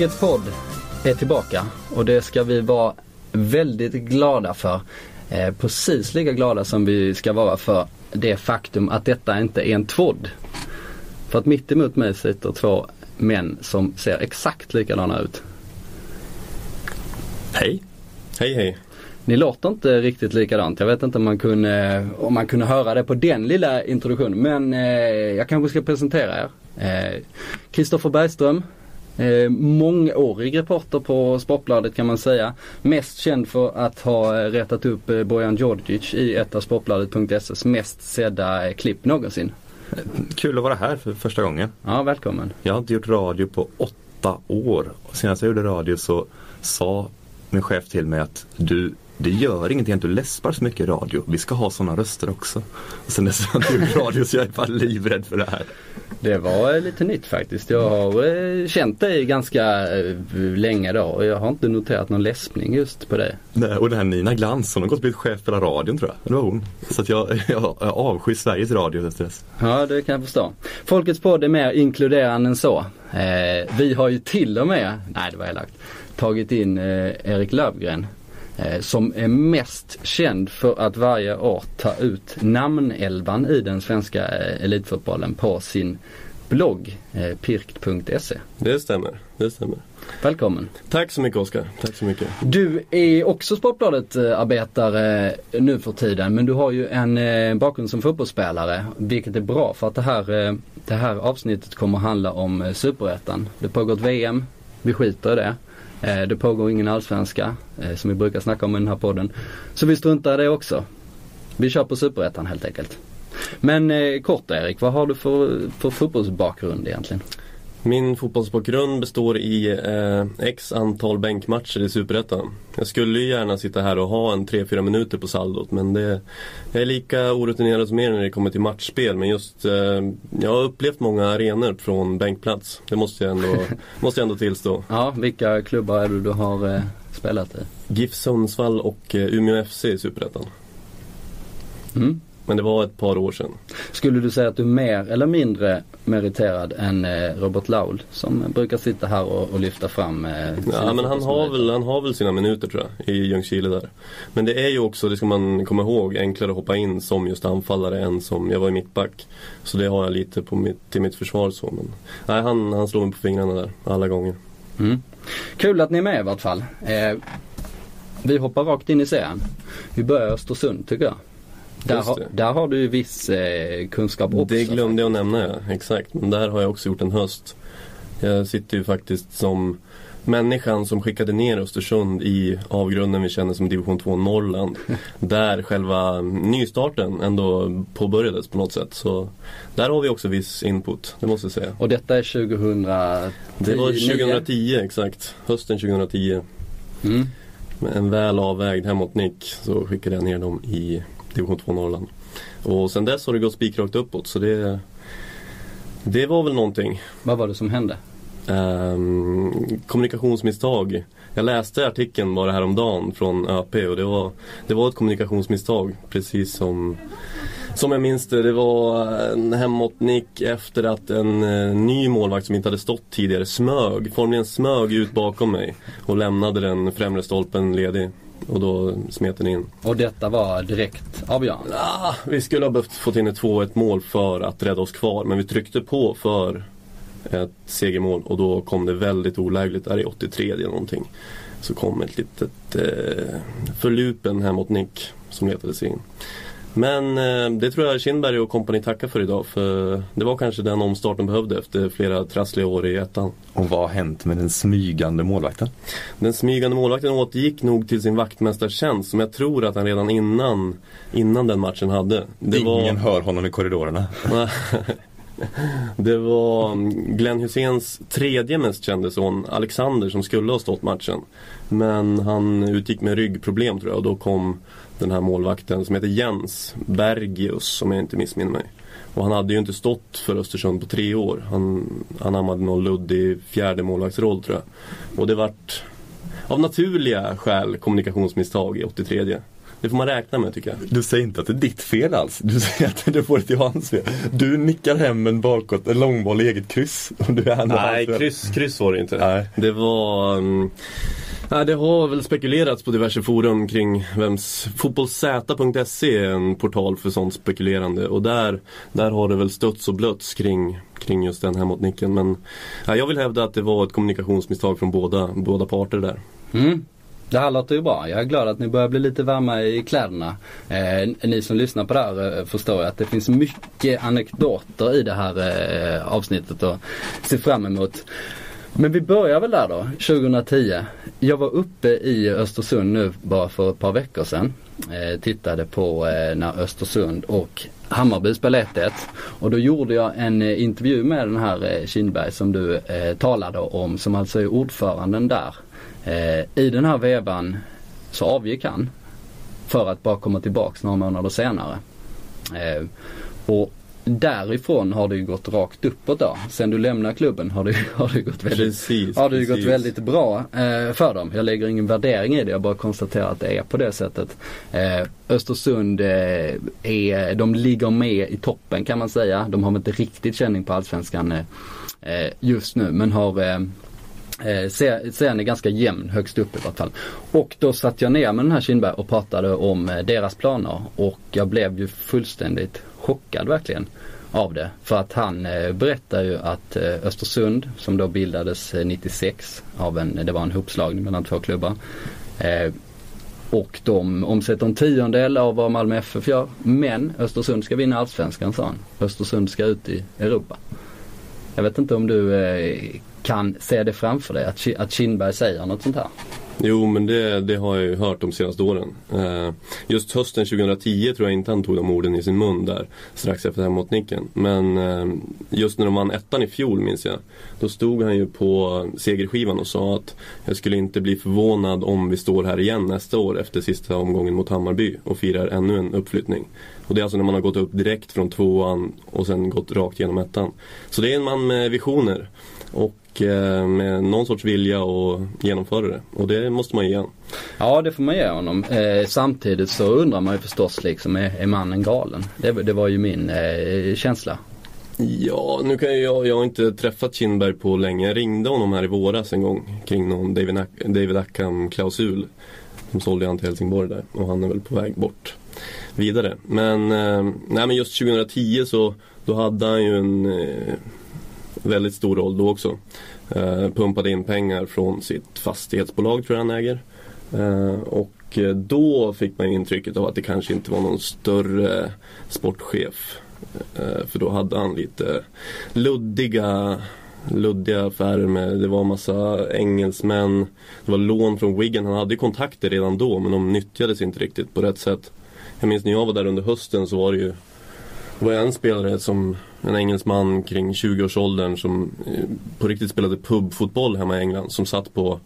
Folkets podd är tillbaka och det ska vi vara väldigt glada för. Eh, precis lika glada som vi ska vara för det faktum att detta inte är en tvådd. För att mitt emot mig sitter två män som ser exakt likadana ut. Hej. Hej hej. Ni låter inte riktigt likadant. Jag vet inte om man kunde, om man kunde höra det på den lilla introduktionen. Men eh, jag kanske ska presentera er. Eh, Kristoffer Bergström, Eh, mångårig reporter på Sportbladet kan man säga. Mest känd för att ha rättat upp eh, Bojan Djordjic i ett av Sportbladet.ses mest sedda eh, klipp någonsin. Kul att vara här för första gången. Ja, välkommen. Jag har inte gjort radio på åtta år. Senast jag gjorde radio så sa min chef till mig att du det gör ingenting att du läspar så mycket radio. Vi ska ha sådana röster också. Och sen dess har jag gjort radio så jag är bara livrädd för det här. Det var lite nytt faktiskt. Jag har eh, känt dig ganska eh, länge då och jag har inte noterat någon läspning just på det. Nej, och den här Nina Glans, hon har gått och blivit chef för radion tror jag. Det var hon. Så att jag, jag, jag avskyr Sveriges radio efter dess. Ja, det kan jag förstå. Folkets podd är mer inkluderande än så. Eh, vi har ju till och med, nej det var elakt, tagit in eh, Erik Lövgren Eh, som är mest känd för att varje år ta ut namnelvan i den svenska eh, elitfotbollen på sin blogg eh, pirkt.se. Det stämmer, det stämmer. Välkommen. Tack så mycket Oskar. Tack så mycket. Du är också Sportbladet-arbetare nu för tiden men du har ju en bakgrund som fotbollsspelare vilket är bra för att det här, det här avsnittet kommer att handla om Superettan. Det pågår ett VM, vi skiter i det. Eh, det pågår ingen allsvenska eh, som vi brukar snacka om i den här podden. Så vi struntar i det också. Vi kör på superettan helt enkelt. Men eh, kort Erik, vad har du för, för fotbollsbakgrund egentligen? Min fotbollsbakgrund består i eh, x antal bänkmatcher i Superettan. Jag skulle ju gärna sitta här och ha en 3-4 minuter på saldot men det, jag är lika orutinerad som er när det kommer till matchspel. Men just, eh, jag har upplevt många arenor från bänkplats. Det måste jag ändå, måste jag ändå tillstå. Ja, vilka klubbar är det du har eh, spelat i? GIF Sundsvall och eh, Umeå FC i Superettan. Mm. Men det var ett par år sedan. Skulle du säga att du är mer eller mindre meriterad än eh, Robert Laul som brukar sitta här och, och lyfta fram eh, Ja men han har, väl, han har väl sina minuter tror jag i Ljungskile där. Men det är ju också, det ska man komma ihåg, enklare att hoppa in som just anfallare än som, jag var i mittback. Så det har jag lite på mitt, till mitt försvar så. Men, nej, han, han slår mig på fingrarna där alla gånger. Mm. Kul att ni är med i vart fall. Eh, vi hoppar rakt in i serien. Vi börjar Östersund tycker jag. Där, har, där har du viss eh, kunskap också. Det glömde jag nämna ja, exakt. Men där har jag också gjort en höst. Jag sitter ju faktiskt som människan som skickade ner Östersund i avgrunden vi känner som division 2 Norrland. där själva nystarten ändå påbörjades på något sätt. Så där har vi också viss input, det måste jag säga. Och detta är 2010? Det var 2010 exakt, hösten 2010. Mm. Med en väl avvägd hemåt nick så skickade jag ner dem i division 2 Norrland. Och sen dess har det gått spikrakt uppåt så det, det var väl någonting. Vad var det som hände? Um, kommunikationsmisstag. Jag läste artikeln bara häromdagen från ÖP och det var, det var ett kommunikationsmisstag. Precis som, som jag minns det. Det var en hemåtnick efter att en uh, ny målvakt som inte hade stått tidigare smög, formligen smög ut bakom mig och lämnade den främre stolpen ledig. Och då smet den in. Och detta var direkt avgörande? Ah, vi skulle ha behövt få in ett 2-1 mål för att rädda oss kvar. Men vi tryckte på för ett segermål och då kom det väldigt olägligt där i 83 eller någonting. Så kom ett litet eh, förlupen hemåt nick som letade sig in. Men eh, det tror jag Kindberg och kompani tackar för idag för det var kanske den omstart de behövde efter flera trassliga år i ettan. Och vad har hänt med den smygande målvakten? Den smygande målvakten återgick nog till sin vaktmästartjänst som jag tror att han redan innan, innan den matchen hade. Det Ingen var... hör honom i korridorerna. Det var mm, Glenn Hyséns tredje mest kände son, Alexander, som skulle ha stått matchen. Men han utgick med ryggproblem tror jag och då kom den här målvakten som heter Jens Bergius om jag inte missminner mig. Och han hade ju inte stått för Östersund på tre år. Han anammade någon luddig fjärde målvaktsroll tror jag. Och det vart av naturliga skäl kommunikationsmisstag i 83. det får man räkna med tycker jag. Du säger inte att det är ditt fel alls. Du säger att det får till hans fel. Du nickar hem en bakåt, en långboll i eget kryss. Och du är Nej, kryss, kryss var det inte. Nej. Det var... Um, nej, det har väl spekulerats på diverse forum kring vems... Fotbollsz.se är en portal för sånt spekulerande och där, där har det väl stötts och blötts kring, kring just den här motnicken. Men ja, jag vill hävda att det var ett kommunikationsmisstag från båda, båda parter där. Mm. Det här låter ju bra. Jag är glad att ni börjar bli lite varma i kläderna. Eh, ni som lyssnar på det här eh, förstår att det finns mycket anekdoter i det här eh, avsnittet att se fram emot. Men vi börjar väl där då, 2010. Jag var uppe i Östersund nu bara för ett par veckor sedan. Eh, tittade på eh, när Östersund och Hammarby spelade 1 Och då gjorde jag en eh, intervju med den här eh, Kindberg som du eh, talade om som alltså är ordföranden där. Eh, I den här vevan så avgick han. För att bara komma tillbaks några månader senare. Eh, och därifrån har det ju gått rakt uppåt då. Sen du lämnar klubben har det, har det gått väldigt, Precis, har det precis. gått väldigt bra eh, för dem. Jag lägger ingen värdering i det, jag bara konstaterar att det är på det sättet. Eh, Östersund eh, är, de ligger med i toppen kan man säga. De har inte riktigt känning på allsvenskan eh, eh, just nu men har eh, se- Serien är ganska jämn högst upp i vart fall. Och då satt jag ner med den här Kindberg och pratade om deras planer och jag blev ju fullständigt chockad verkligen av det. För att han eh, berättar ju att eh, Östersund som då bildades eh, 96 av en, det var en hopslagning mellan två klubbar. Och de omsätter en tiondel av vad Malmö FF gör. Men Östersund ska vinna Allsvenskan sa han. Östersund ska ut i Europa. Jag vet inte om du kan se det framför dig, att, att Kindberg säger något sånt här. Jo men det, det har jag ju hört de senaste åren. Eh, just hösten 2010 tror jag inte han tog de orden i sin mun där strax efter hemåtnicken. Men eh, just när de vann ettan i fjol minns jag. Då stod han ju på segerskivan och sa att jag skulle inte bli förvånad om vi står här igen nästa år efter sista omgången mot Hammarby och firar ännu en uppflyttning. Och det är alltså när man har gått upp direkt från tvåan och sen gått rakt genom ettan. Så det är en man med visioner. Och eh, med någon sorts vilja att genomföra det. Och det måste man ge han. Ja det får man ge honom. Eh, samtidigt så undrar man ju förstås liksom, är, är mannen galen? Det, det var ju min eh, känsla. Ja, nu kan jag, jag har inte träffat Kindberg på länge. Jag ringde honom här i våras en gång kring någon David, David Ackham-klausul. De sålde han till Helsingborg där och han är väl på väg bort vidare. Men, eh, nej, men just 2010 så då hade han ju en väldigt stor roll då också. Eh, pumpade in pengar från sitt fastighetsbolag tror jag han äger. Eh, och eh, då fick man ju intrycket av att det kanske inte var någon större sportchef. Eh, för då hade han lite luddiga luddiga affärer med, det var massa engelsmän, det var lån från Wigan. Han hade ju kontakter redan då men de nyttjades inte riktigt på rätt sätt. Jag minns när jag var där under hösten så var det ju det var en spelare som, en engelsman kring 20-årsåldern som eh, på riktigt spelade pubfotboll hemma i England som satt på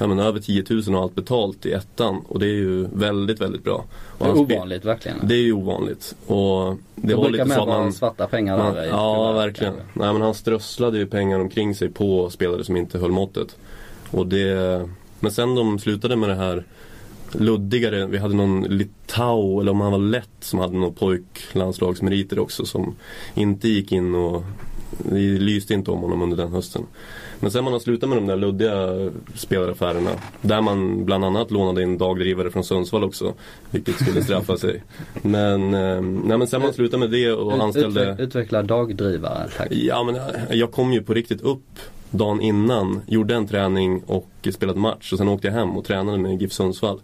ja, men över 10 000 och allt betalt i ettan och det är ju väldigt, väldigt bra. Och Det är ovanligt verkligen. Det är ju ovanligt. Och det det var brukar lite så att man, svarta pengar man, där. Ja, verkligen. Nej, men han strösslade ju pengar omkring sig på spelare som inte höll måttet. Och det, men sen de slutade med det här luddigare, vi hade någon Litau, eller om han var lätt, som hade någon pojklandslagsmeriter också som inte gick in och vi lyste inte om honom under den hösten. Men sen man har slutat med de där luddiga spelaraffärerna där man bland annat lånade in dagdrivare från Sundsvall också vilket skulle straffa sig. Men, eh, nej, men sen man slutade med det och anställde utveck- Utveckla dagdrivare, tack. Ja men jag kom ju på riktigt upp dagen innan, gjorde en träning och spelade match och sen åkte jag hem och tränade med GIF Sundsvall.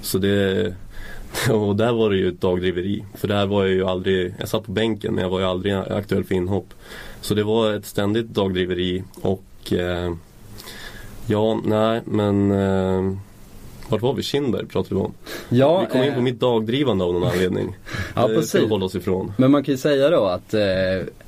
Så det, och där var det ju ett dagdriveri. För där var jag ju aldrig, jag satt på bänken men jag var ju aldrig aktuell för inhopp. Så det var ett ständigt dagdriveri och eh, ja, nej men eh, vart var vi? Kindberg pratade vi om. Ja, vi kom in eh, på mitt dagdrivande av någon anledning. Ja, ska vi hålla oss ifrån. Men man kan ju säga då att, eh,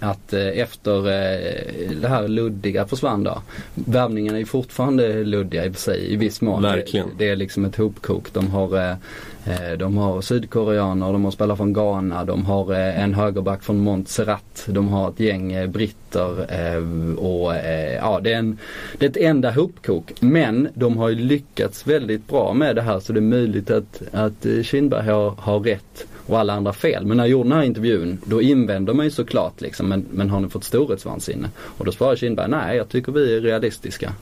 att eh, efter eh, det här luddiga försvann då. Värvningen är fortfarande luddiga i sig i viss mån. Verkligen. Det, det är liksom ett hopkok. De har eh, Eh, de har sydkoreaner, de har spelare från Ghana, de har eh, en högerback från Montserrat, de har ett gäng eh, britter eh, och eh, ja det är, en, det är ett enda hopkok. Men de har ju lyckats väldigt bra med det här så det är möjligt att, att eh, Kindberg har, har rätt och alla andra fel. Men när jag gjorde den här intervjun då invänder man ju såklart liksom men, men har ni fått storhetsvansinne? Och då svarar Kindberg nej jag tycker vi är realistiska.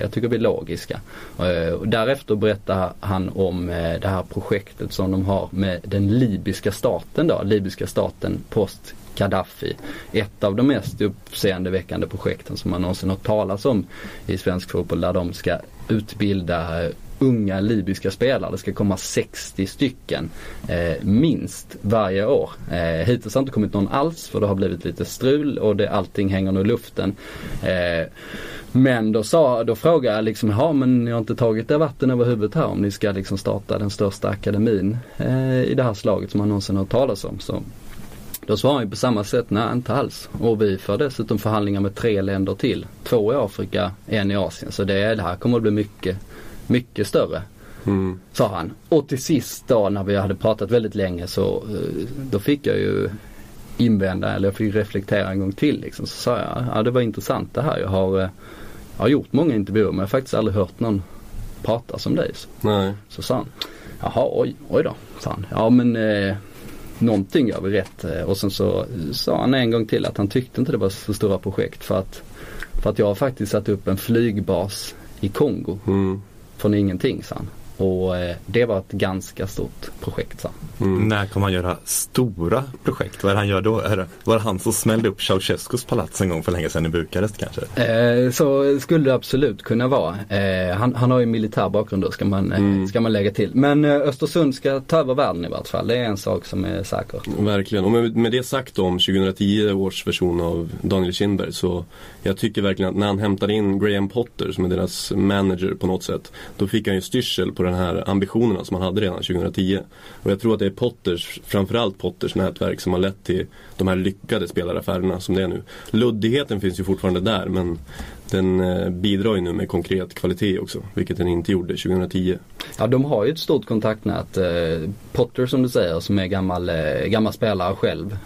Jag tycker vi är logiska. Och därefter berättar han om det här projektet som de har med den libyska staten då, libyska staten post Gaddafi. Ett av de mest uppseendeväckande projekten som man någonsin har talas om i svensk fotboll där de ska utbilda eh, unga libyska spelare. Det ska komma 60 stycken eh, minst varje år. Eh, hittills har det inte kommit någon alls för det har blivit lite strul och det, allting hänger nu i luften. Eh, men då, sa, då frågade jag liksom, ja men ni har inte tagit er vatten över huvudet här om ni ska liksom starta den största akademin eh, i det här slaget som man någonsin har talas om. Så då svarade han på samma sätt, nej inte alls. Och vi för dessutom förhandlingar med tre länder till. Två i Afrika, en i Asien. Så det, det här kommer att bli mycket mycket större. Mm. Sa han. Och till sist då när vi hade pratat väldigt länge så eh, då fick jag ju invända eller jag fick reflektera en gång till liksom. Så sa jag, ja det var intressant det här. Jag har, eh, jag har gjort många intervjuer men jag har faktiskt aldrig hört någon prata som dig. Så, Nej. så sa han, jaha oj, oj då. Sa han. Ja men eh, någonting gör vi rätt. Eh, och sen så sa han en gång till att han tyckte inte det var så stora projekt för att, för att jag har faktiskt satt upp en flygbas i Kongo. Mm från ingenting sa han. Och eh, det var ett ganska stort projekt sa mm. När kommer han göra stora projekt? Vad är det han gör då? Är det, var det han som smällde upp Ceausescus palats en gång för länge sedan i Bukarest kanske? Eh, så skulle det absolut kunna vara. Eh, han, han, har ju militär bakgrund då ska man, eh, mm. ska man lägga till. Men eh, Östersund ska ta över världen i vart fall. Det är en sak som är säker. Verkligen. Och med, med det sagt om 2010 års version av Daniel Kindberg så jag tycker verkligen att när han hämtade in Graham Potter som är deras manager på något sätt. Då fick han ju styrsel på den här ambitionerna som man hade redan 2010. Och jag tror att det är Potters, framförallt Potters nätverk som har lett till de här lyckade spelaraffärerna som det är nu. Luddigheten finns ju fortfarande där men den eh, bidrar ju nu med konkret kvalitet också, vilket den inte gjorde 2010. Ja, de har ju ett stort kontaktnät. Eh, Potter som du säger som är gammal, eh, gammal spelare själv.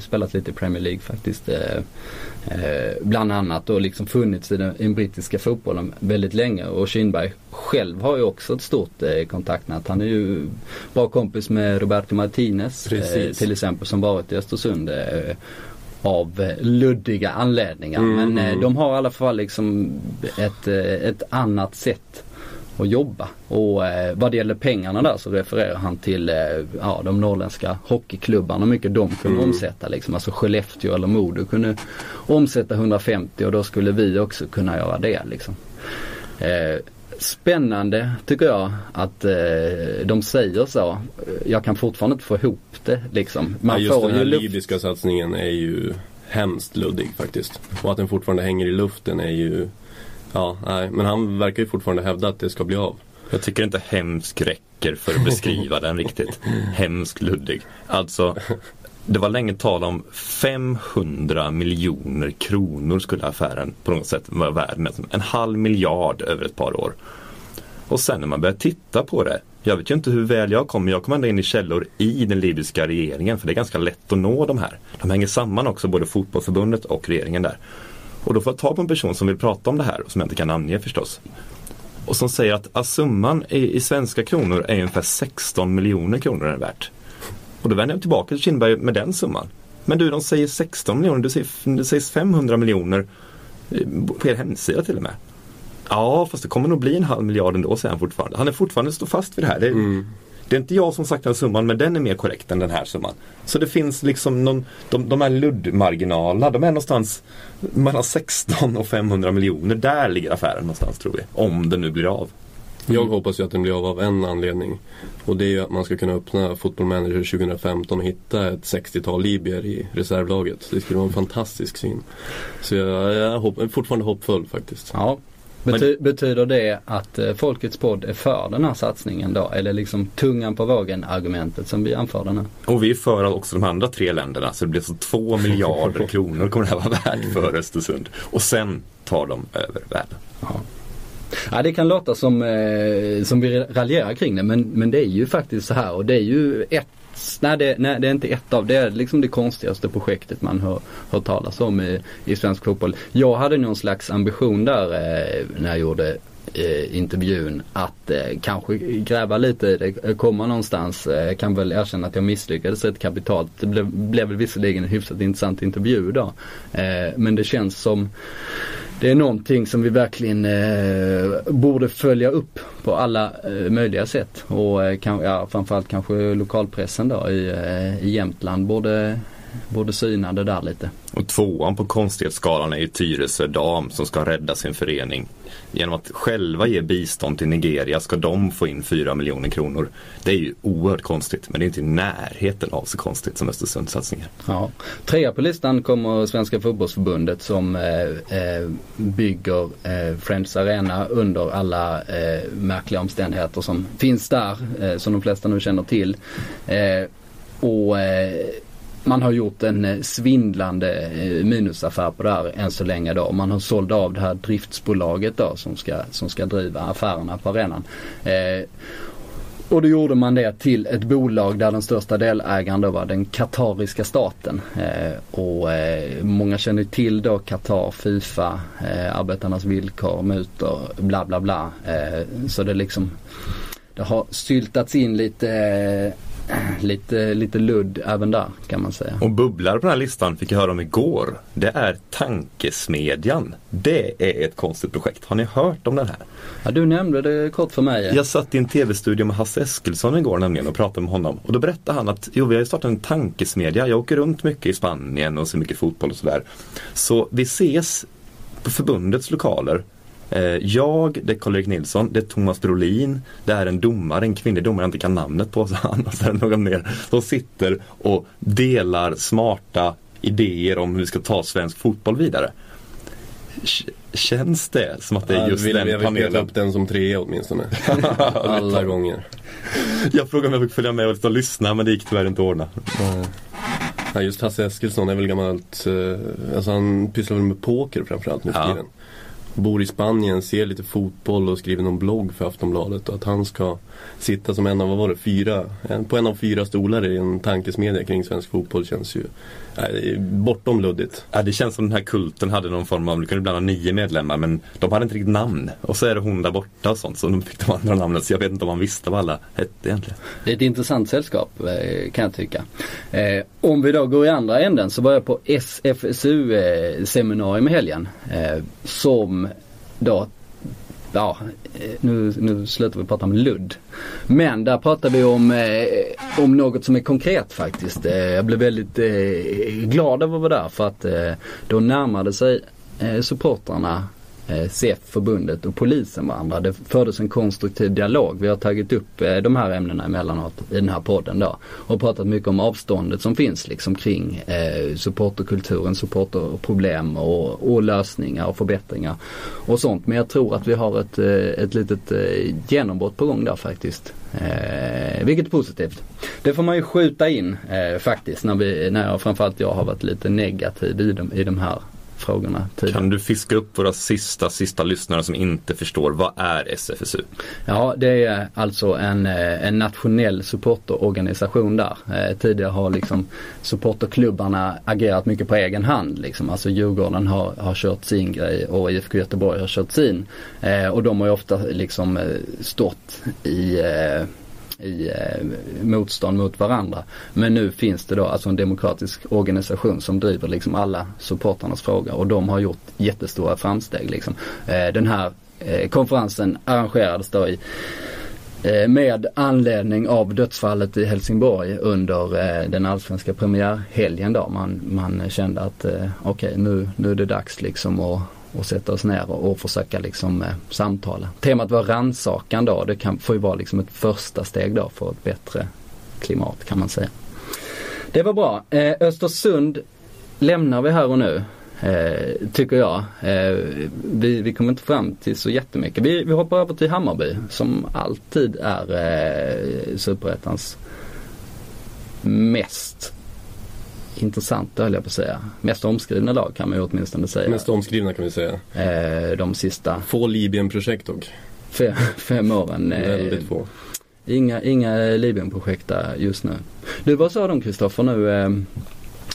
Spelat lite i Premier League faktiskt. Bland annat och liksom funnits i den, i den brittiska fotbollen väldigt länge. Och Kinberg själv har ju också ett stort kontaktnät. Han är ju bra kompis med Roberto Martinez Precis. till exempel som varit i Östersund av eh, luddiga anledningar. Mm. Men eh, de har i alla fall liksom ett, eh, ett annat sätt att jobba. Och eh, vad det gäller pengarna där så refererar han till eh, ja, de norrländska hockeyklubbarna och mycket de kunde mm. omsätta. Liksom. Alltså Skellefteå eller Modo kunde omsätta 150 och då skulle vi också kunna göra det. Liksom. Eh, spännande tycker jag att eh, de säger så. Jag kan fortfarande inte få ihop det liksom. Man ja, just får den här luft... libyska satsningen är ju hemskt luddig faktiskt. Och att den fortfarande hänger i luften är ju Ja, nej, men han verkar ju fortfarande hävda att det ska bli av. Jag tycker inte hemsk räcker för att beskriva den riktigt. Hemskt luddig. Alltså, det var länge tal om 500 miljoner kronor skulle affären på något sätt vara värd. En halv miljard över ett par år. Och sen när man börjar titta på det. Jag vet ju inte hur väl jag kommer. Jag kommer ändå in i källor i den libyska regeringen. För det är ganska lätt att nå de här. De hänger samman också, både fotbollsförbundet och regeringen där. Och då får jag ta på en person som vill prata om det här och som jag inte kan namnge förstås. Och som säger att summan i, i svenska kronor är ungefär 16 miljoner kronor är värt. Och då vänder jag tillbaka till Kindberg med den summan. Men du, de säger 16 miljoner, du säger, det sägs 500 miljoner eh, på er hemsida till och med. Ja, fast det kommer nog bli en halv miljard ändå, säger han fortfarande. Han är fortfarande stå fast vid det här. Det, mm. det är inte jag som sagt den summan, men den är mer korrekt än den här summan. Så det finns liksom någon, de, de här luddmarginalerna, de är någonstans mellan 16 och 500 miljoner. Där ligger affären någonstans tror vi. Om den nu blir av. Jag hoppas ju att den blir av av en anledning. Och det är ju att man ska kunna öppna Football Manager 2015 och hitta ett 60-tal libyer i reservlaget. Det skulle vara en fantastisk syn. Så jag, jag är fortfarande hoppfull faktiskt. Ja, Bety betyder det att eh, Folkets podd är för den här satsningen då? Eller liksom tungan på vågen argumentet som vi anför den här? Och vi är för också de andra tre länderna så det blir så två miljarder kronor kommer det här vara värt för Östersund. Och sen tar de över världen. Ja. Ja, det kan låta som, eh, som vi raljerar kring det men, men det är ju faktiskt så här och det är ju ett Nej det, nej, det är inte ett av, det är liksom det konstigaste projektet man hör, hört talas om i, i svensk fotboll. Jag hade någon slags ambition där eh, när jag gjorde eh, intervjun att eh, kanske gräva lite i det, eh, komma någonstans. Eh, jag kan väl erkänna att jag misslyckades rätt kapitalt. Det blev, blev väl visserligen en hyfsat intressant intervju idag. Eh, men det känns som det är någonting som vi verkligen eh, borde följa upp på alla eh, möjliga sätt. Och eh, kan, ja, framförallt kanske lokalpressen då i, eh, i Jämtland borde, borde syna det där lite. Och tvåan på konstighetsskalan är ju Tyresö Dam som ska rädda sin förening. Genom att själva ge bistånd till Nigeria ska de få in 4 miljoner kronor. Det är ju oerhört konstigt men det är inte i närheten av så konstigt som Östersundssatsningen. Ja. Trea på listan kommer Svenska fotbollsförbundet som eh, eh, bygger eh, Friends Arena under alla eh, märkliga omständigheter som finns där eh, som de flesta nu känner till. Eh, och man har gjort en eh, svindlande eh, minusaffär på det här än så länge då. Man har sålt av det här driftsbolaget då som ska, som ska driva affärerna på arenan. Eh, och då gjorde man det till ett bolag där den största delägaren då var den katariska staten. Eh, och eh, många känner till då Qatar, Fifa, eh, arbetarnas villkor, mutor, bla bla bla. Eh, så det liksom det har syltats in lite lite, lite ludd även där kan man säga. Och bubblar på den här listan fick jag höra om igår. Det är Tankesmedjan. Det är ett konstigt projekt. Har ni hört om den här? Ja, du nämnde det kort för mig. Jag satt i en tv-studio med Hasse Eskilsson igår nämligen och pratade med honom. Och då berättade han att jo, vi har startat en tankesmedja. Jag åker runt mycket i Spanien och ser mycket fotboll och sådär. Så vi ses på förbundets lokaler jag, det är Karl-Erik Nilsson, det är Thomas Brolin, det är en domare, en kvinnlig domare jag inte kan namnet på, så han och sen någon mer, som sitter och delar smarta idéer om hur vi ska ta svensk fotboll vidare. Känns det som att det är just ja, den panelen? Jag vill upp den som trea åtminstone. Alla gånger. Jag frågade om jag fick följa med och lyssna men det gick tyvärr inte att ordna. Ja, just Hasse Eskilsson är väl gammalt, eh, alltså han pysslar väl med poker framförallt nu för tiden bor i Spanien, ser lite fotboll och skriver någon blogg för Aftonbladet och att han ska sitta som en av, vad var det, fyra, på en av fyra stolar i en tankesmedja kring svensk fotboll känns ju bortom luddigt. Ja, det känns som den här kulten hade någon form av, du kunde ibland ha nio medlemmar men de hade inte riktigt namn. Och så är det hon där borta och sånt så de fick de andra namnen så jag vet inte om man visste vad alla hette egentligen. Det är ett intressant sällskap eh, kan jag tycka. Eh, om vi då går i andra änden så var jag på SFSU eh, seminarium i helgen. Eh, som då ja, eh, nu, nu slutar vi prata om ludd. Men där pratar vi om, eh, om något som är konkret faktiskt. Eh, jag blev väldigt eh, glad över att vara där för att eh, då närmade sig eh, supportrarna Eh, CF-förbundet och polisen varandra. Det fördes en konstruktiv dialog. Vi har tagit upp eh, de här ämnena emellanåt i den här podden då. Och pratat mycket om avståndet som finns liksom kring eh, supporterkulturen, supporterproblem och, och lösningar och förbättringar och sånt. Men jag tror att vi har ett, eh, ett litet genombrott på gång där faktiskt. Eh, vilket är positivt. Det får man ju skjuta in eh, faktiskt när, vi, när jag, framförallt jag har varit lite negativ i de, i de här frågorna tidigare. Kan du fiska upp våra sista, sista lyssnare som inte förstår, vad är SFSU? Ja, det är alltså en, eh, en nationell supporterorganisation där. Eh, tidigare har liksom supporterklubbarna agerat mycket på egen hand. Liksom. Alltså Djurgården har, har kört sin grej och IFK Göteborg har kört sin. Eh, och de har ju ofta liksom stått i i eh, motstånd mot varandra. Men nu finns det då alltså en demokratisk organisation som driver liksom alla supportarnas frågor och de har gjort jättestora framsteg liksom. Eh, den här eh, konferensen arrangerades då i eh, med anledning av dödsfallet i Helsingborg under eh, den allsvenska premiärhelgen då. Man, man kände att eh, okej okay, nu, nu är det dags liksom att och sätta oss ner och, och försöka liksom eh, samtala. Temat var rannsakan då. Det kan, får ju vara liksom ett första steg då för ett bättre klimat kan man säga. Det var bra. Eh, Östersund lämnar vi här och nu. Eh, tycker jag. Eh, vi, vi kommer inte fram till så jättemycket. Vi, vi hoppar över till Hammarby som alltid är eh, Superettans mest intressanta höll jag på att säga. Mest omskrivna lag kan man ju åtminstone säga. Mest omskrivna kan vi säga. Eh, de sista Få Libyen-projekt dock. fem, fem åren. Eh, Väldigt få. Inga, inga Libyen-projekt där just nu. Du, vad sa de Kristoffer nu? Eh,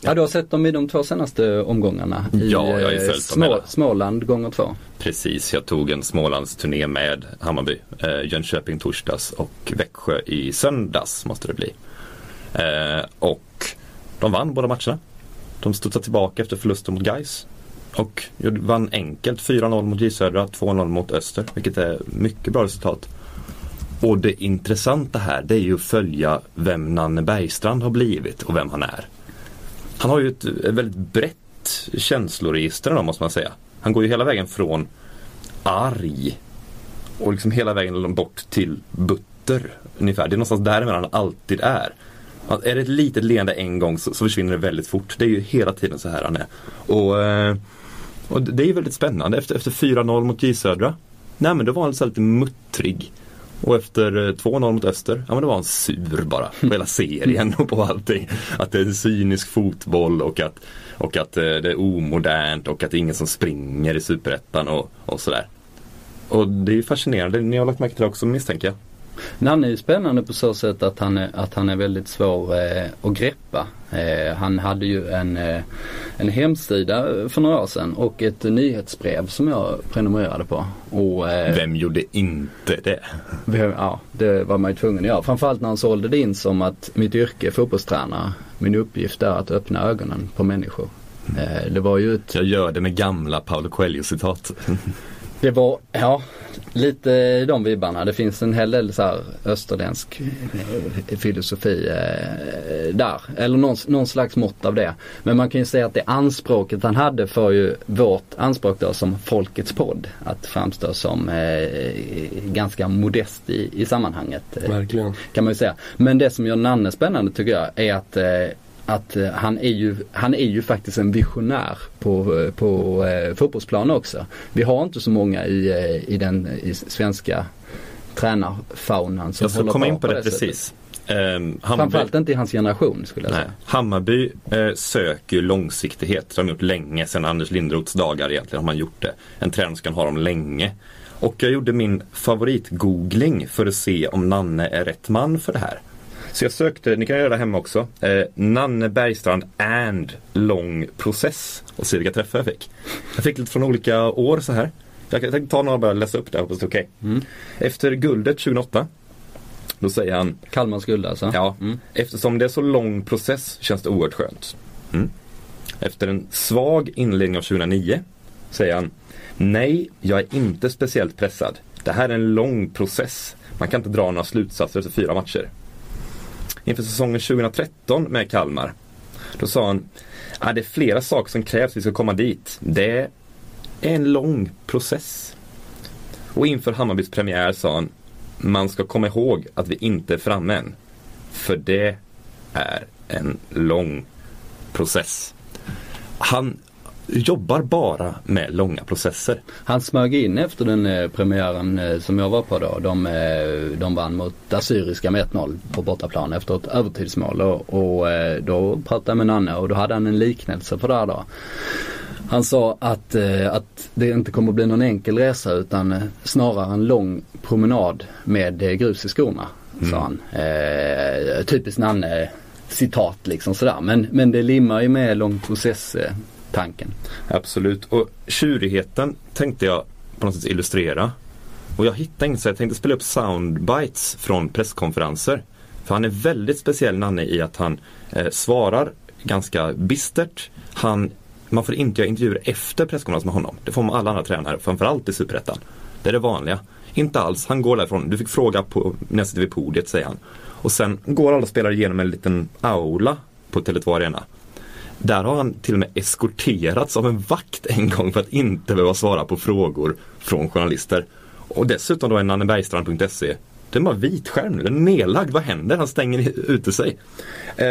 ja, du har sett dem i de två senaste omgångarna. I, Ja, jag har ju följt dem hela. Småland gånger två. Precis, jag tog en Smålandsturné med Hammarby. Eh, Jönköping torsdags och Växjö i söndags måste det bli. Eh, och de vann båda matcherna. De studsade tillbaka efter förlusten mot Gais Och vann enkelt 4-0 mot J Södra, 2-0 mot Öster. Vilket är mycket bra resultat. Och det intressanta här det är ju att följa vem Nanne Bergstrand har blivit och vem han är. Han har ju ett, ett väldigt brett känsloregister då, måste man säga. Han går ju hela vägen från arg och liksom hela vägen bort till butter ungefär. Det är någonstans däremellan han alltid är. Är det ett litet leende en gång så, så försvinner det väldigt fort. Det är ju hela tiden så här han är. Och, eh, och det är ju väldigt spännande. Efter, efter 4-0 mot J Södra, nej men då var han så lite muttrig. Och efter eh, 2-0 mot Öster, ja men då var han sur bara på hela serien och på allting. Att det är en cynisk fotboll och att, och att eh, det är omodernt och att det är ingen som springer i Superettan och, och sådär. Och det är ju fascinerande, ni har lagt märke till det också misstänker jag. Nanne är spännande på så sätt att han är, att han är väldigt svår eh, att greppa. Eh, han hade ju en, eh, en hemsida för några år sedan och ett nyhetsbrev som jag prenumererade på. Och, eh, Vem gjorde inte det? vem- ja, det var man ju tvungen att göra. Framförallt när han sålde det in som att mitt yrke är fotbollstränare. Min uppgift är att öppna ögonen på människor. Eh, det var ju ett Jag gör det med gamla Paolo Coelho-citat. Det var, ja, lite de vibbarna. Det finns en hel del så här österländsk eh, filosofi eh, där. Eller någon, någon slags mått av det. Men man kan ju säga att det anspråket han hade för ju vårt anspråk då som folkets podd. Att framstå som eh, ganska modest i, i sammanhanget. Verkligen. kan man ju säga. Men det som gör Nanne spännande tycker jag är att, eh, att eh, han, är ju, han är ju faktiskt en visionär på, eh, på eh, fotbollsplan också. Vi har inte så många i, eh, i den i svenska tränarfaunan som Jag ska håller komma in på det sättet. precis. Um, Framförallt inte i hans generation skulle jag Nej. säga. Hammarby eh, söker långsiktighet. Det har de gjort länge. Sedan Anders Lindroths dagar egentligen har man gjort det. En tränare som kan ha dem länge. Och jag gjorde min favoritgoogling för att se om Nanne är rätt man för det här. Så jag sökte, ni kan göra det hemma också, eh, Nanne Bergstrand and lång process och se vilka träffar jag fick. Jag fick lite från olika år så här. Jag tänkte ta några och bara läsa upp det, hoppas det är okej. Mm. Efter guldet 2008, då säger han Kalmars guld alltså. Ja, Mm. eftersom det är så lång process känns det oerhört skönt. Mm. Efter en svag inledning av 2009 säger han Nej, jag är inte speciellt pressad. Det här är en lång process. Man kan inte dra några slutsatser efter fyra matcher. Inför säsongen 2013 med Kalmar då sa han ja, det är flera saker som krävs för att vi ska komma dit. Det är en lång process. Och inför Hammarbys premiär sa han man ska komma ihåg att vi inte är framme än. För det är en lång process. Han jobbar bara med långa processer. Han smög in efter den eh, premiären eh, som jag var på då. De, eh, de vann mot Assyriska med 1-0 på bortaplan efter ett övertidsmål. Och, och eh, då pratade jag med Nanne och då hade han en liknelse på det här då. Han sa att, eh, att det inte kommer att bli någon enkel resa utan eh, snarare en lång promenad med grus i skorna. Sa han. Typiskt Nanne citat liksom sådär. Men, men det limmar ju med lång process tanken. Absolut. Och tjurigheten tänkte jag på något sätt illustrera. Och jag hittade inget så jag tänkte spela upp soundbites från presskonferenser. För han är väldigt speciell Nanne i att han eh, svarar ganska bistert. Han, man får inte göra intervjuer efter presskonferens med honom. Det får man alla andra tränare, framförallt i Superettan. Det är det vanliga. Inte alls, han går därifrån. Du fick fråga på, när jag sitter vid podiet säger han. Och sen går alla spelare igenom en liten aula på Tele2 Arena. Där har han till och med eskorterats av en vakt en gång för att inte behöva svara på frågor från journalister. Och dessutom då är nannebergstrand.se Det är bara vit skärm nu. Den är nedlagd. Vad händer? Han stänger ute sig. Eh,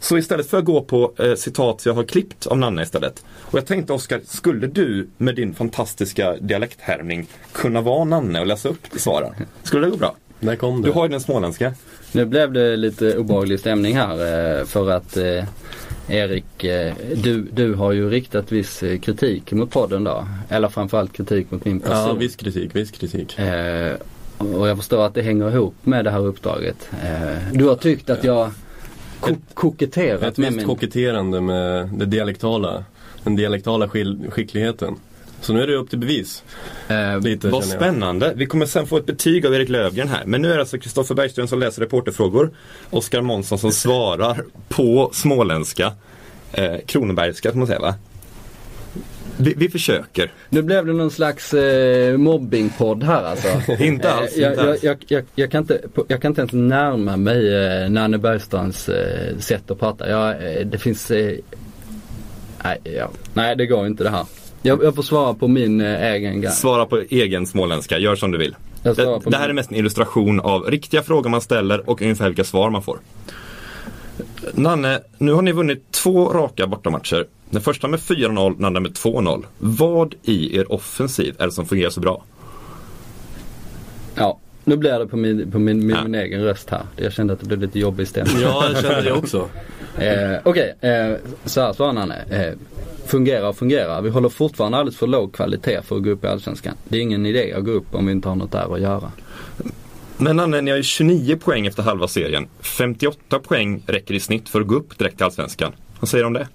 så istället för att gå på eh, citat jag har klippt av Nanne istället. Och jag tänkte Oskar, skulle du med din fantastiska dialekthärmning kunna vara Nanne och läsa upp svaren? Skulle det gå bra? Där kom det. Du har ju den småländska. Nu blev det lite obehaglig stämning här eh, för att eh, Erik, eh, du, du har ju riktat viss eh, kritik mot podden då. Eller framförallt kritik mot min person. Ja, viss kritik, viss kritik. Eh, och jag förstår att det hänger ihop med det här uppdraget. Eh, du har tyckt att jag ko Ett- koketterat Ett med visst min... koketterande med det dialektala, den dialektala skickligheten. Så nu är det upp till bevis. Eh, Lite Vad spännande. Vi kommer sen få ett betyg av Erik Lövgren här. Men nu är det alltså Kristoffer Bergström som läser reporterfrågor. Oskar Månsson som svarar på småländska. Eh, Kronobergska kan man säga va? Vi, vi försöker. Nu blev det någon slags eh, mobbingpodd här alltså. Inte alls, Eh, jag, inte jag, alls. jag, jag, jag, kan inte, jag kan inte ens närma mig eh, Nanne Bergstrands eh, sätt att prata. Jag, eh, det finns... Eh, nej, ja. nej, det går inte det här. Jag, jag får svara på min eh, egen grej. Svara på egen småländska, gör som du vill. Jag Det, det här min- är mest en illustration av riktiga frågor man ställer och ungefär vilka svar man får. Nanne, nu har ni vunnit två raka bortamatcher. Den första med 4-0, den andra med 2-0. Vad i er offensiv är det som fungerar så bra? Ja, nu blir det på min, på min, min, Ja. min egen röst här. Jag kände att det blev lite jobbig stämning. Ja, jag kände det också. Eh, Okej, eh, så här svarar Nanne. Eh, fungerar och fungerar. Vi håller fortfarande alldeles för låg kvalitet för att gå upp i Allsvenskan. Det är ingen idé att gå upp om vi inte har något där att göra. Men Nanne, ni har ju 29 poäng efter halva serien. 58 poäng räcker i snitt för att gå upp direkt till Allsvenskan. Vad säger du om det?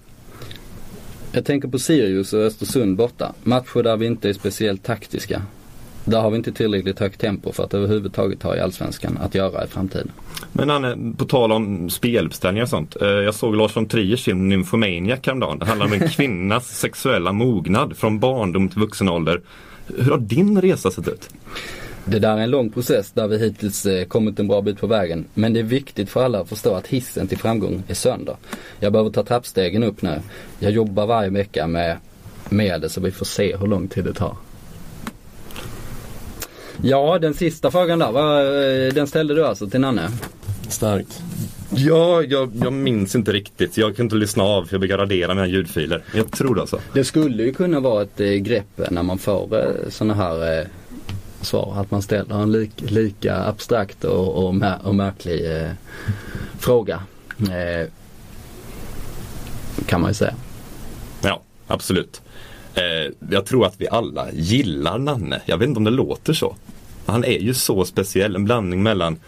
Jag tänker på Sirius och Östersund borta. Matcher där vi inte är speciellt taktiska. Där har vi inte tillräckligt högt tempo för att överhuvudtaget ha i Allsvenskan att göra i framtiden. Men Anne, på tal om speluppställningar och sånt. Eh, Jag såg Lars von Triers film Nymphomaniac häromdagen. Det handlar om en kvinnas sexuella mognad från barndom till vuxen ålder. Hur har din resa sett ut? Det där är en lång process där vi hittills eh, kommit en bra bit på vägen. Men det är viktigt för alla att förstå att hissen till framgång är sönder. Jag behöver ta trappstegen upp nu. Jag jobbar varje vecka med, med det så vi får se hur lång tid det tar. Ja, den sista frågan där, eh, den ställde du alltså till Nanne? Starkt. Ja, jag, jag minns inte riktigt. Jag kan inte lyssna av för jag brukar radera mina ljudfiler. Jag tror det alltså. Det skulle ju kunna vara ett eh, grepp när man får eh, sådana här eh, svar. Att man ställer en lik, lika abstrakt och, och, mär, och märklig eh, fråga. Eh, kan man ju säga. Ja, absolut. Eh, jag tror att vi alla gillar Nanne. Jag vet inte om det låter så. Han är ju så speciell. En blandning mellan,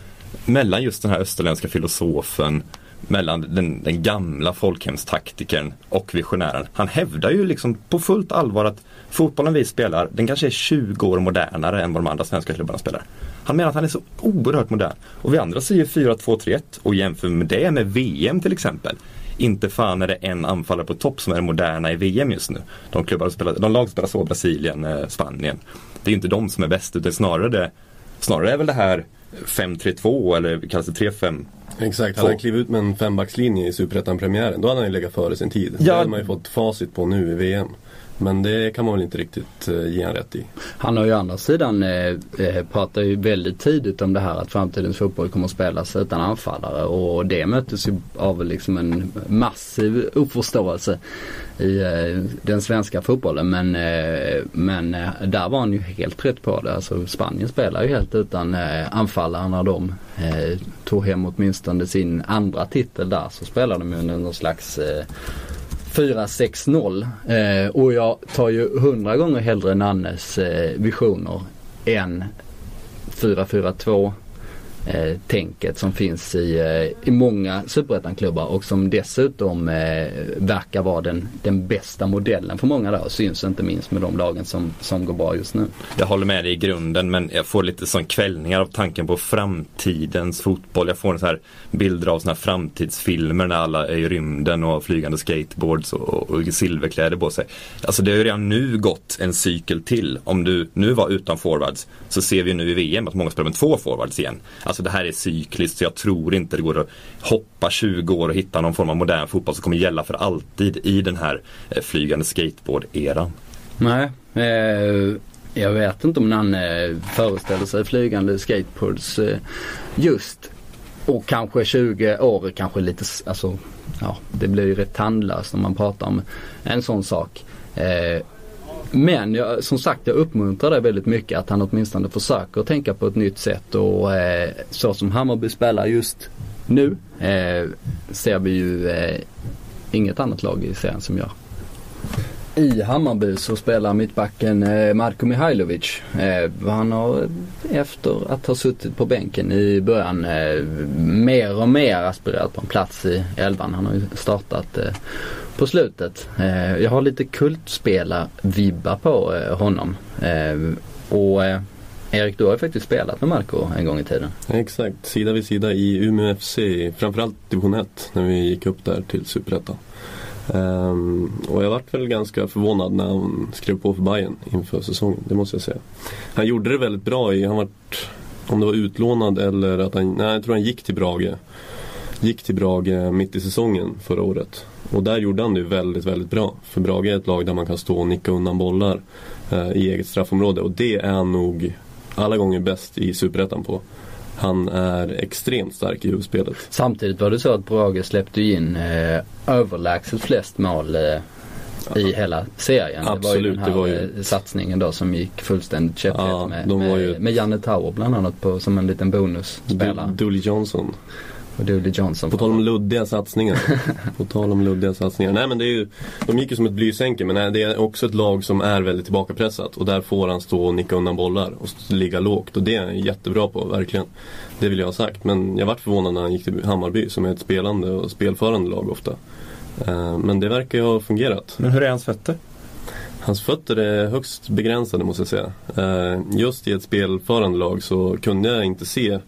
mellan just den här österländska filosofen, mellan den, den gamla folkhemstaktikern och visionären. Han hävdar ju liksom på fullt allvar att fotbollen vi spelar, den kanske är 20 år modernare än vad de andra svenska klubbarna spelar. Han menar att han är så oerhört modern. Och vi andra säger 4-2-3-1 och jämför med det med VM till exempel. Inte fan är det en anfallare på topp som är moderna i VM just nu. De, klubbar spelar, de lag spelar så, Brasilien, eh, Spanien. Det är inte de som är bäst utan snarare det Snarare är väl det här 5-3-2 eller kallas det 3-5 Exakt, hade han klivit ut med en fembackslinje i Superettan-premiären då hade han ju legat före sin tid. Ja. Det hade man ju fått facit på nu i VM. Men det kan man väl inte riktigt eh, ge en rätt i. Han har ju å andra sidan eh, eh, pratat ju väldigt tidigt om det här att framtidens fotboll kommer att spelas utan anfallare och det möttes ju av liksom en massiv oförståelse i eh, den svenska fotbollen. Men, eh, men eh, där var han ju helt rätt på det. Alltså Spanien spelar ju helt utan eh, anfallare när de eh, tog hem åtminstone sin andra titel där så spelade de ju under någon slags eh, 4-6-0 eh, och jag tar ju hundra gånger hellre Nannes eh, visioner än 4-4-2 eh, tänket som finns i, eh, i många superettanklubbar och som dessutom eh, verkar vara den, den bästa modellen för många där och syns inte minst med de lagen som, som går bra just nu. Jag håller med dig i grunden men jag får lite sån kvällningar av tanken på framtidens fotboll. Jag får så här bilder av såna här framtidsfilmer när alla är i rymden och har flygande skateboards och, och silverkläder på sig. Alltså det har ju redan nu gått en cykel till. Om du nu var utan forwards så ser vi nu i VM att många spelar med två forwards igen. Alltså Alltså det här är cykliskt så jag tror inte det går att hoppa 20 år och hitta någon form av modern fotboll som kommer gälla för alltid i den här eh, flygande skateboard-eran. Nej, eh, Jag vet inte om någon eh, föreställer sig flygande skateboards eh, just. Och kanske 20 år kanske lite, alltså ja det blir ju rätt tandlöst om man pratar om en sån sak. Eh, men jag, som sagt jag uppmuntrar det väldigt mycket att han åtminstone försöker tänka på ett nytt sätt och eh, så som Hammarby spelar just nu eh, ser vi ju eh, inget annat lag i serien som gör. I Hammarby så spelar mittbacken eh, Marko Mihailovic. Eh, han har eh, efter att ha suttit på bänken i början mer och mer aspirerat på en plats i elvan. Han har ju startat på slutet. Eh, jag har lite kultspelar-vibbar på eh, honom. Eh, och eh, Erik, du har ju faktiskt spelat med Marco en gång i tiden. Exakt, sida vid sida i Umeå FC, framförallt division 1 när vi gick upp där till Superettan. Um, och jag vart väl ganska förvånad när han skrev på för Bayern inför säsongen, det måste jag säga. Han gjorde det väldigt bra i, han vart, om det var utlånad eller att han, nej jag tror han gick till Brage. Gick till Brage mitt i säsongen förra året. Och där gjorde han det väldigt, väldigt bra. För Brage är ett lag där man kan stå och nicka undan bollar eh, i eget straffområde. Och det är han nog alla gånger bäst i Superettan på. Han är extremt stark i huvudspelet. Samtidigt var det så att Brage släppte in eh, överlägset flest mål eh, i hela serien. Absolut, det var ju den här var ju... eh, satsningen då som gick fullständigt käpprätt Ja, med, med, ju- med Janne Tauer bland annat på, som en liten bonusspelare. Dooley Johnson. Och Dooley Johnson. På tal om luddiga satsningar. på tal om luddiga satsningar. Nej men det är ju, de gick ju som ett blysänke men det är också ett lag som är väldigt tillbakapressat. Och där får han stå och nicka undan bollar och ligga lågt. Och det är han jättebra på, verkligen. Det vill jag ha sagt. Men jag vart förvånad när han gick till Hammarby som är ett spelande och spelförande lag ofta. Eh, Men det verkar ju ha fungerat. Men hur är hans fötter? Hans fötter är högst begränsade måste jag säga. Eh, Just i ett spelförande lag så kunde jag inte se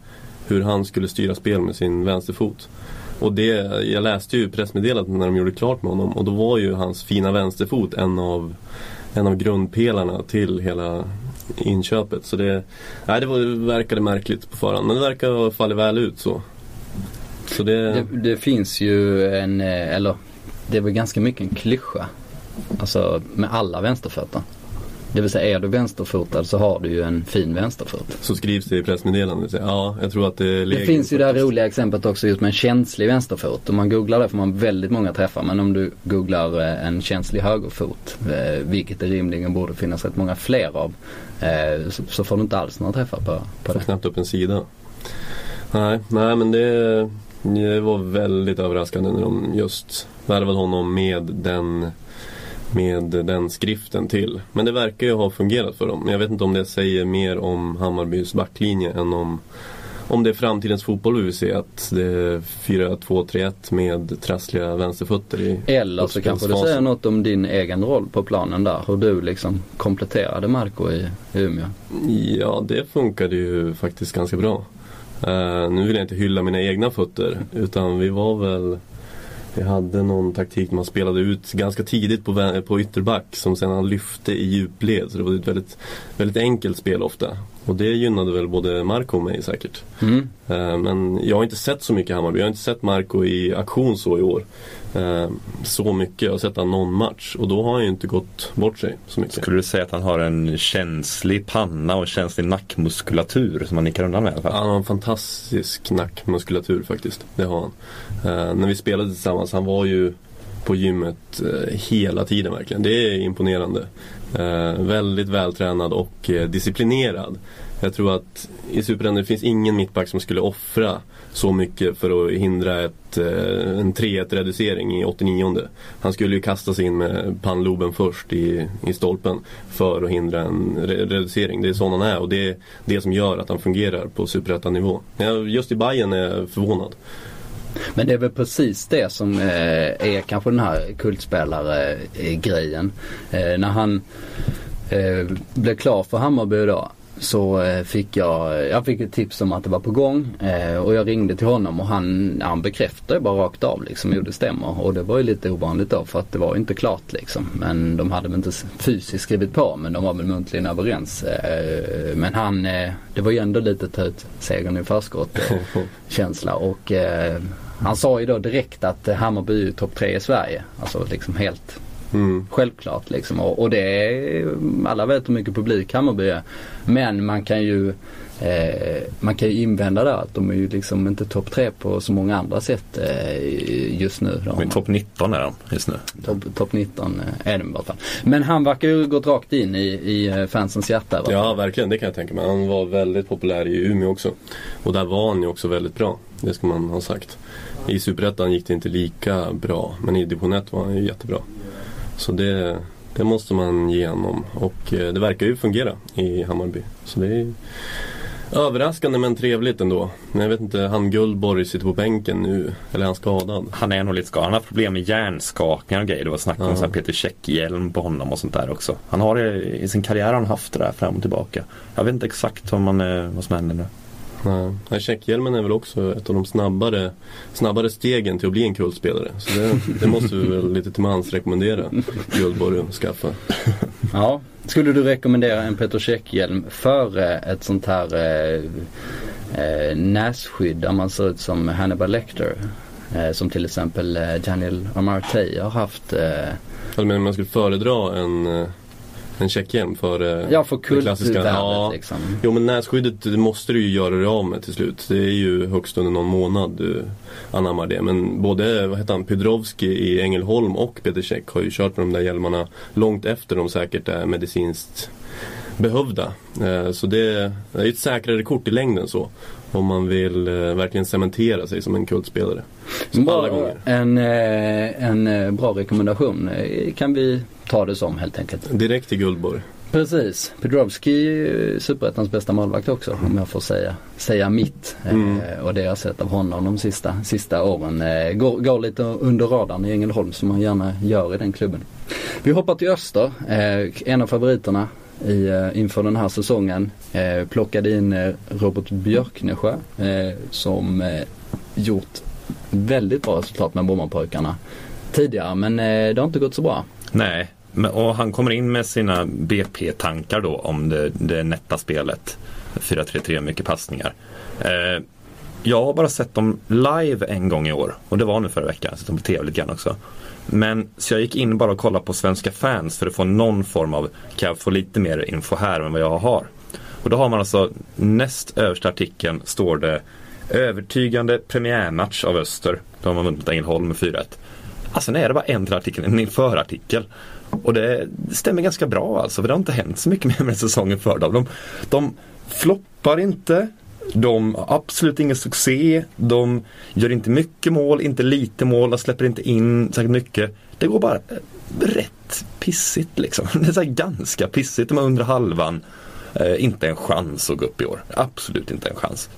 hur han skulle styra spel med sin vänsterfot. Och det, jag läste ju pressmeddelandet när de gjorde klart med honom och då var ju hans fina vänsterfot en av, en av grundpelarna till hela inköpet. Så det, nej, det var, verkade märkligt på förhand men det verkar ha fallit väl ut så. Så det, Det, det finns ju en, eh, eller det är väl ganska mycket en klyscha. Alltså med alla vänsterfötter. Det vill säga är du vänsterfotad så har du ju en fin vänsterfot. så skrivs det i pressmeddelandet. Ja, jag tror att det är Det finns ju det här roliga exemplet också just med en känslig vänsterfot. Om man googlar det får man väldigt många träffar. Men om du googlar eh, en känslig högerfot, eh, vilket det rimligen borde finnas rätt många fler av, eh, så, får du inte alls några träffar på, på Får det. knappt upp en sida. Nej, nej men det, det var väldigt överraskande när de just värvade honom med den, med den skriften till. Men det verkar ju ha fungerat för dem. Jag vet inte om det säger mer om Hammarbys backlinje än om om det är framtidens fotboll vi vill se, att det är 4-2-3-1 med trassliga vänsterfötter i Eller så kanske uppspelsfasen. säger något om din egen roll på planen där. Hur du liksom kompletterade Marco i Umeå. Ja, det funkade ju faktiskt ganska bra. Eh, nu vill jag inte hylla mina egna fötter utan vi var väl Vi hade någon taktik man spelade ut ganska tidigt på, på ytterback som sen han lyfte i djupled. Så det var ett väldigt, väldigt enkelt spel ofta. Och det gynnade väl både Marco och mig säkert. Mm. Eh, Men jag har inte sett så mycket Hammarby. Jag har inte sett Marco i aktion så i år. Eh, Så mycket. Jag har sett han någon match och då har han ju inte gått bort sig så mycket. Skulle du säga att han har en känslig panna och känslig nackmuskulatur som han nickar undan med i alla fall? Han har en fantastisk nackmuskulatur faktiskt. Det har han. Eh, när vi spelade tillsammans, han var ju på gymmet eh, hela tiden verkligen. Det är imponerande. Eh, väldigt vältränad och eh, disciplinerad. Jag tror att i Superettan det finns ingen mittback som skulle offra så mycket för att hindra ett, eh, en 3-1 reducering i 89 Han skulle ju kasta sig in med pannloben först i, i stolpen för att hindra en reducering. Det är sån han är och det är det som gör att han fungerar på superettan-nivå. Just i Bayern är jag förvånad. Men det är väl precis det som eh, är kanske den här kultspelare-grejen. Eh, när han blev klar för Hammarby då så eh, fick jag, jag fick ett tips om att det var på gång eh, och jag ringde till honom och han, han bekräftade bara rakt av liksom, jo det stämmer. Och det var ju lite ovanligt då för att det var inte klart liksom. Men de hade väl inte fysiskt skrivit på men de var väl muntligen överens. Eh, men han, eh, det var ju ändå lite ta ut segern i förskott känsla och han sa ju då direkt att Hammarby är topp tre i Sverige. Alltså liksom helt Mm. Självklart liksom. Och, och det är, alla vet hur mycket publik Hammarby är. Men man kan ju Eh, man kan ju invända där att de är ju liksom inte topp tre på så många andra sätt eh, just nu. Men topp 19 är de just nu. Topp top 19 eh, är de i alla fall. Men han verkar ju gått rakt in i, i eh, fansens hjärta. Va? Ja verkligen, det kan jag tänka mig. Han var väldigt populär i Umeå också. Och där var han ju också väldigt bra. Det ska man ha sagt. I Superettan gick det inte lika bra. Men i division 1 var han ju jättebra. Så det, det måste man ge honom. Och eh, det verkar ju fungera i Hammarby. Så det är Överraskande men trevligt ändå. Men jag vet inte, han Gullborg sitter på bänken nu. Eller är han skadad? Han är nog lite skadad. Han har problem med hjärnskakningar och grejer. Det var snack om ja. Peter Käck-hjälm på honom och sånt där också. Han har i sin karriär har han haft det där fram och tillbaka. Jag vet inte exakt vad, man, vad som händer nu. Nej, checkhjälmen är väl också ett av de snabbare, snabbare stegen till att bli en kultspelare. Så det, det måste vi väl lite till mans rekommendera Guldborg att skaffa. Ja, skulle du rekommendera en Petr Cech-hjälm före ett sånt här eh, eh, nässkydd där man ser ut som Hannibal Lecter? Eh, som till exempel eh, Daniel Amartey har haft. Eh, Eller men man skulle föredra en eh, en checkhjälm för eh, Ja, för kultvärdet ja. liksom. Jo men nässkyddet det måste du ju göra dig av med till slut. Det är ju högst under någon månad du anammar det. Men både vad heter han, Pydrovski i Ängelholm och Peter Käck har ju kört med de där hjälmarna långt efter de säkert är medicinskt behövda. Eh, så det är ett säkrare kort i längden så. Om man vill eh, verkligen cementera sig som en kultspelare. Som bra, alla gånger. En, en bra rekommendation kan vi ta det som helt enkelt. Direkt till Guldborg. Precis. Pedrovski superettans bästa målvakt också om jag får säga, säga mitt. Mm. Eh, och det jag sett av honom de sista, sista åren. Eh, går, går lite under radarn i Ängelholm som man gärna gör i den klubben. Vi hoppar till Öster. Eh, en av favoriterna i, eh, inför den här säsongen. Eh, plockade in eh, Robert Björknesjö eh, som gjort väldigt bra resultat med Brommapojkarna tidigare men det har inte gått så bra. Nej, och han kommer in med sina BP-tankar då om det, det nätta spelet. 4-3-3, mycket passningar. Eh, jag har bara sett dem live en gång i år och det var nu förra veckan. Jag har sett dem på tv lite grann också. Men så jag gick in bara och kollade på svenska fans för att få någon form av, kan jag få lite mer info här än vad jag har? Och då har man alltså näst översta artikeln står det Övertygande premiärmatch av Öster. Då har man vunnit Ängelholm med 4-1. Alltså nej, det var en till artikeln, en förartikel. Och det stämmer ganska bra alltså, för det har inte hänt så mycket mer med säsongen för dem. De, de floppar inte, de har absolut ingen succé, de gör inte mycket mål, inte lite mål, de släpper inte in särskilt mycket. Det går bara eh, rätt pissigt liksom. Det är så ganska pissigt, de har under halvan. Eh, inte en chans att gå upp i år. Absolut inte en chans.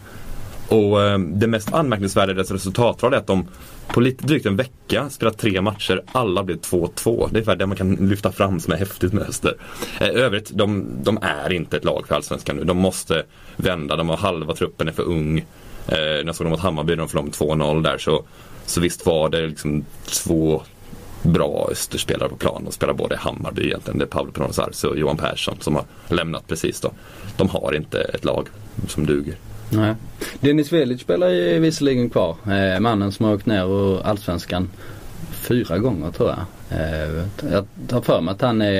Och eh, det mest anmärkningsvärda i deras resultatrad det att de på lite drygt en vecka spelat tre matcher, alla blev 2-2. Det är det man kan lyfta fram som är häftigt med Öster. Eh, övrigt, de, de, är inte ett lag för Allsvenskan nu. De måste vända, de har halva truppen är för ung. Eh, när jag såg dem mot Hammarby, de förlorade 2-0 där så, så visst var det liksom två bra Österspelare på plan. De spelar både Hammarby egentligen. Det är Pablo Pronazars och Johan Persson som har lämnat precis då. De har inte ett lag som duger. Nej. Dennis Velic spelar ju visserligen kvar. Eh, mannen som har åkt ner ur Allsvenskan fyra gånger tror jag. Eh, jag tar för mig att han är,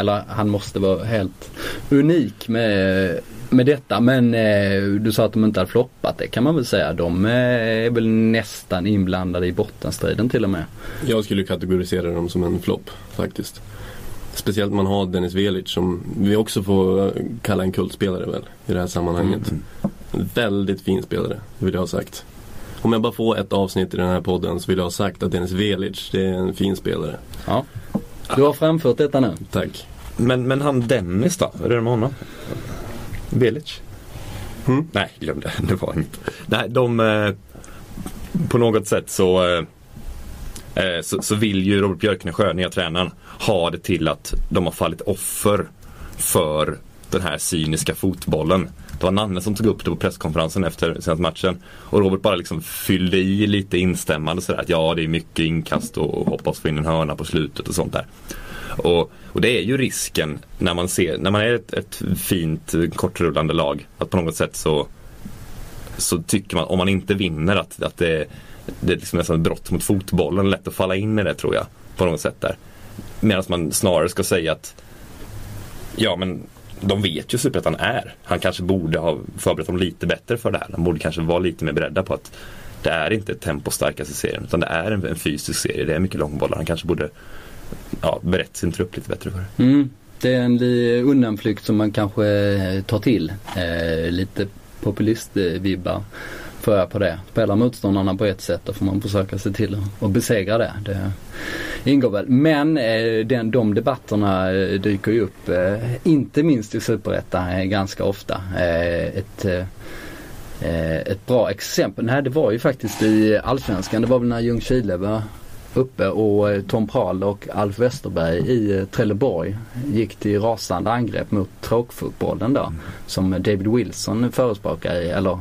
eller han måste vara helt unik med, med detta. Men eh, du sa att de inte hade floppat. Det kan man väl säga. De är väl nästan inblandade i bottenstriden till och med. Jag skulle kategorisera dem som en flopp faktiskt. Speciellt man har Dennis Velic som vi också får kalla en kultspelare väl i det här sammanhanget. Mm. Väldigt fin spelare, vill jag ha sagt. Om jag bara får ett avsnitt i den här podden så vill jag ha sagt att Dennis Velic, det är en fin spelare. Ja. Du har framfört detta nu. Tack. Men, men han Dennis då? Hur är det med honom? Velic? Mm. Nej, glöm det. Det var inte. Nej, de... Eh, på något sätt så, eh, eh, så, så vill ju Robert Björknesjö, nya tränaren, ha det till att de har fallit offer för den här cyniska fotbollen. Det var Nanne som tog upp det på presskonferensen efter senaste matchen. Och Robert bara liksom fyllde i lite instämmande sådär att ja det är mycket inkast och hoppas få in en hörna på slutet och sånt där. Och, och det är ju risken när man ser, när man är ett, ett fint kortrullande lag att på något sätt så så tycker man, om man inte vinner, att, att det, det är liksom nästan ett brott mot fotbollen. Lätt att falla in i det tror jag. På något sätt där. Medan man snarare ska säga att ja men de vet ju Superettan är. Han kanske borde ha förberett dem lite bättre för det här. De borde kanske vara lite mer beredda på att det är inte tempostarkaste serien utan det är en, en fysisk serie. Det är mycket långbollar. Han kanske borde ja, berett sin trupp lite bättre för det. Mm. Det är en undanflykt som man kanske tar till. Eh, lite populistvibbar Eh, jag på det. Spelar motståndarna på ett sätt då får man försöka se till att besegra det. Det ingår väl. Men eh, den, de debatterna eh, dyker ju upp, eh, inte minst i Superettan ganska ofta. Ett ett bra exempel, nej det var ju faktiskt i Allsvenskan, det var väl när Ljungskile var uppe och Tom Prahl och Alf Westerberg i Trelleborg gick till rasande angrepp mot tråkfotbollen då. Som David Wilson förespråkar, eller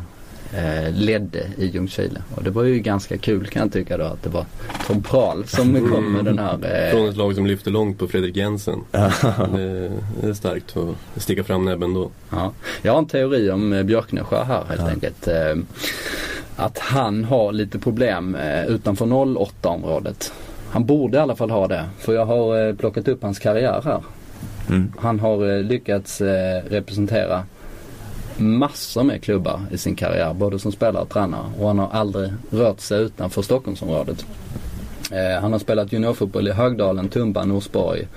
eh, ledde i Ljungskile. Och det var ju ganska kul kan jag tycka då att det var Tom Prahl som mm. kom med den här. Eh... Från ett lag som lyfte långt på Fredrik Jensen. det, det, är starkt att sticka fram näbben då. Ja. Jag har en teori om eh, Björknesjö här helt ja. enkelt. Eh, att han har lite problem eh, utanför 08 området. Han borde i alla fall ha det. För jag har plockat upp hans karriär här. Mm. Han har lyckats representera massor med klubbar i sin karriär, både som spelare och tränare. Och han har aldrig rört sig utanför Stockholmsområdet. Eh, han har spelat juniorfotboll i Högdalen, Tumba, Norsborg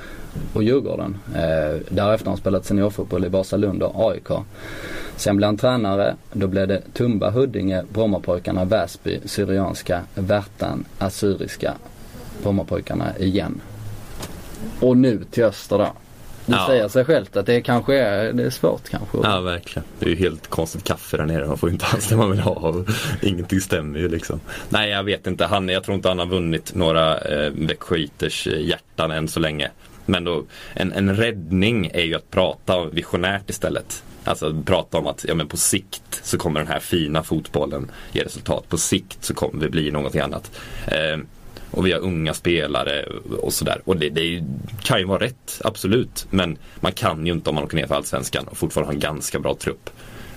och Djurgården. Eh, därefter har han spelat seniorfotboll i Vasalund och AIK. Sen blev han tränare. Då blev det Tumba, Huddinge, Brommapojkarna, Väsby, Syrianska, Värtan, Assyriska, Brommapojkarna igen. Och nu till Öster då. Det ja. säger sig självt att det kanske är, det är svårt kanske. Ja verkligen. Det är ju helt konstigt kaffe där nere. Man får ju inte alls det man vill ha. Ingenting stämmer ju liksom. Nej jag vet inte. Han, jag tror inte han har vunnit några eh, Växjöiters hjärtan än så länge. Men då, en, en räddning är ju att prata visionärt istället. Alltså prata om att ja, men på sikt så kommer den här fina fotbollen ge resultat. På sikt så kommer vi bli någonting annat. Eh, och vi har unga spelare och sådär. Och det, det, kan ju vara rätt, absolut. Men man kan ju inte om man åker ner för Allsvenskan och fortfarande ha en ganska bra trupp.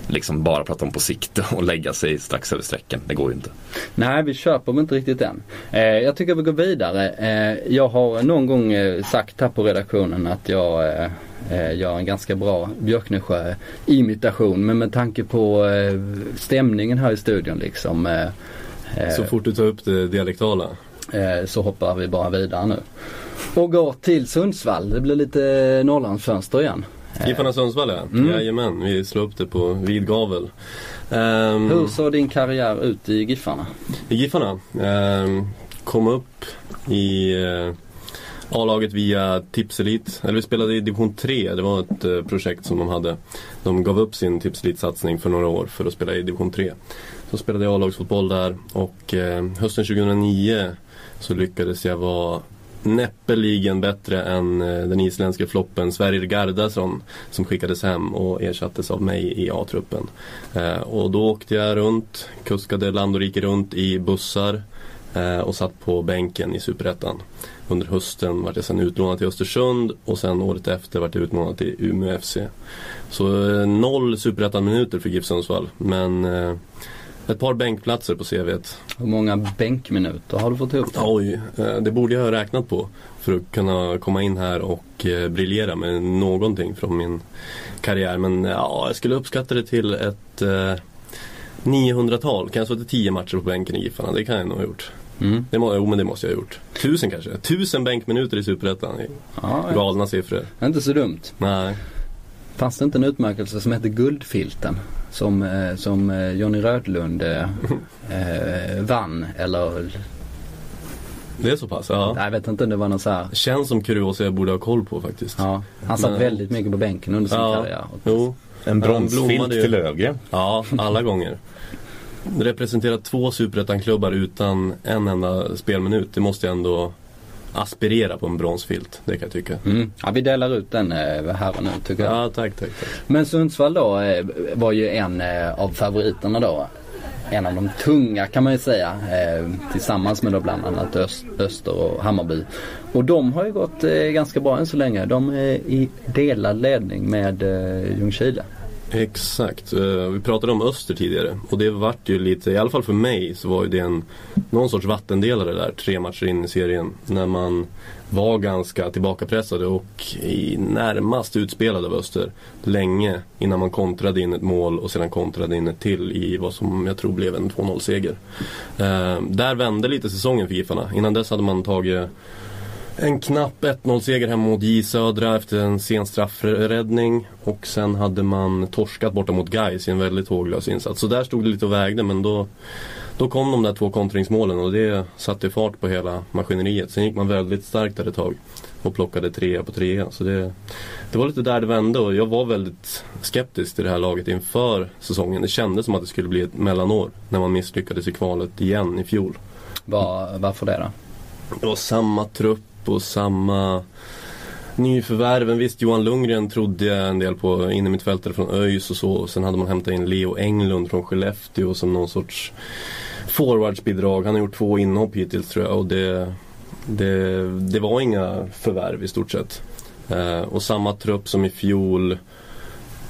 Liksom bara prata om på sikt och lägga sig strax över strecken. Det går ju inte. Nej, vi köper inte riktigt än. Eh, jag tycker vi går vidare. Eh, jag har någon gång eh, sagt här på redaktionen att jag eh, eh gör en ganska bra Björknesjö-imitation. Men med tanke på eh, stämningen här i studion liksom. Eh, Så fort du tar upp det dialektala? Eh, så hoppar vi bara vidare nu. Och går till Sundsvall. Det blir lite Norrlandsfönster igen. Eh, Giffarna Sundsvall ja. Mm. Jajamän, vi slår upp det på vid gavel. Um, Hur såg din karriär ut i Giffarna? I Giffarna? Um, kom upp i uh, A-laget via Tipselit. Eller vi spelade i division 3. Det var ett uh, projekt som de hade. De gav upp sin Tipselit-satsning för några år för att spela i division 3. Så spelade jag A-lagsfotboll där och uh, hösten 2009 så lyckades jag vara näppeligen bättre än eh, den isländska floppen Sverrir Gardason som skickades hem och ersattes av mig i A-truppen. Eh, och då åkte jag runt, kuskade land och rike runt i bussar eh, och satt på bänken i Superettan. Under hösten vart jag sen utlånad till Östersund och sen året efter vart jag utlånad till Umeå FC. Så noll Superettan-minuter för GIF Sundsvall. Men ett par bänkplatser på CVt. Hur många bänkminuter har du fått ihop? Oj, eh, det borde jag ha räknat på för att kunna komma in här och eh, briljera med någonting från min karriär. Men ja, jag skulle uppskatta det till ett eh, 900-tal. Kan jag suttit 10 matcher på bänken i Giffarna? Det kan jag nog ha gjort. Mm. Det, må, jo men det måste jag ha gjort. Tusen kanske. Tusen bänkminuter i Superettan. Ja, Galna siffror. Inte så dumt. Nej. Fanns det inte en utmärkelse som hette Guldfilten? Som, eh, som eh, Jonny Rödlund eh, eh, vann eller det är så pass? Ja. Jag vet inte om det var något så här. Känns som kuriosa jag borde ha koll på faktiskt. Ja, han satt Men... väldigt mycket på bänken under sin ja. karriär. Jo. En bronsfilt till Löfgren. Ja, alla gånger. Representerat två superettan-klubbar utan en enda spelminut. Det måste jag ändå aspirera på en bronsfilt. Det kan jag tycka. Mm. Ja, vi delar ut den eh, här och nu tycker jag. Ja, tack, tack, tack. Men Sundsvall då eh, var ju en eh, av favoriterna då. En av de tunga kan man ju säga. Tillsammans med då bland annat Öster och Hammarby. Och de har ju gått ganska bra än så länge. De är i delad ledning med Ljungskile. Exakt. Eh, vi pratade om Öster tidigare och det vart ju lite, i alla fall för mig så var ju det en, någon sorts vattendelare där tre matcher in i serien. När man var ganska tillbakapressade och i närmast utspelade av Öster länge innan man kontrade in ett mål och sedan kontrade in ett till i vad som jag tror blev en 2-0 seger. Eh, där vände lite säsongen för Giffarna. Innan dess hade man tagit en knapp 1-0 seger hemma mot J Södra efter en sen straffräddning. Och sen hade man torskat borta mot Gais i en väldigt håglös insats. Så där stod det lite och vägde men då, då kom de där två kontringsmålen och det satte fart på hela maskineriet. Sen gick man väldigt starkt där ett tag och plockade trea på trea. Så det, det var lite där det vände och jag var väldigt skeptisk till det här laget inför säsongen. Det kändes som att det skulle bli ett mellanår när man misslyckades i kvalet igen i fjol. Var, varför det då? Det var samma trupp och samma nyförvärven. Visst, Johan Lundgren trodde jag en del på innermittfältare från ÖIS och så. Och sen hade man hämtat in Leo Englund från Skellefteå som någon sorts forwardsbidrag. Han har gjort två inhopp hittills tror jag och det, det, det var inga förvärv i stort sett. Eh, och samma trupp som i fjol.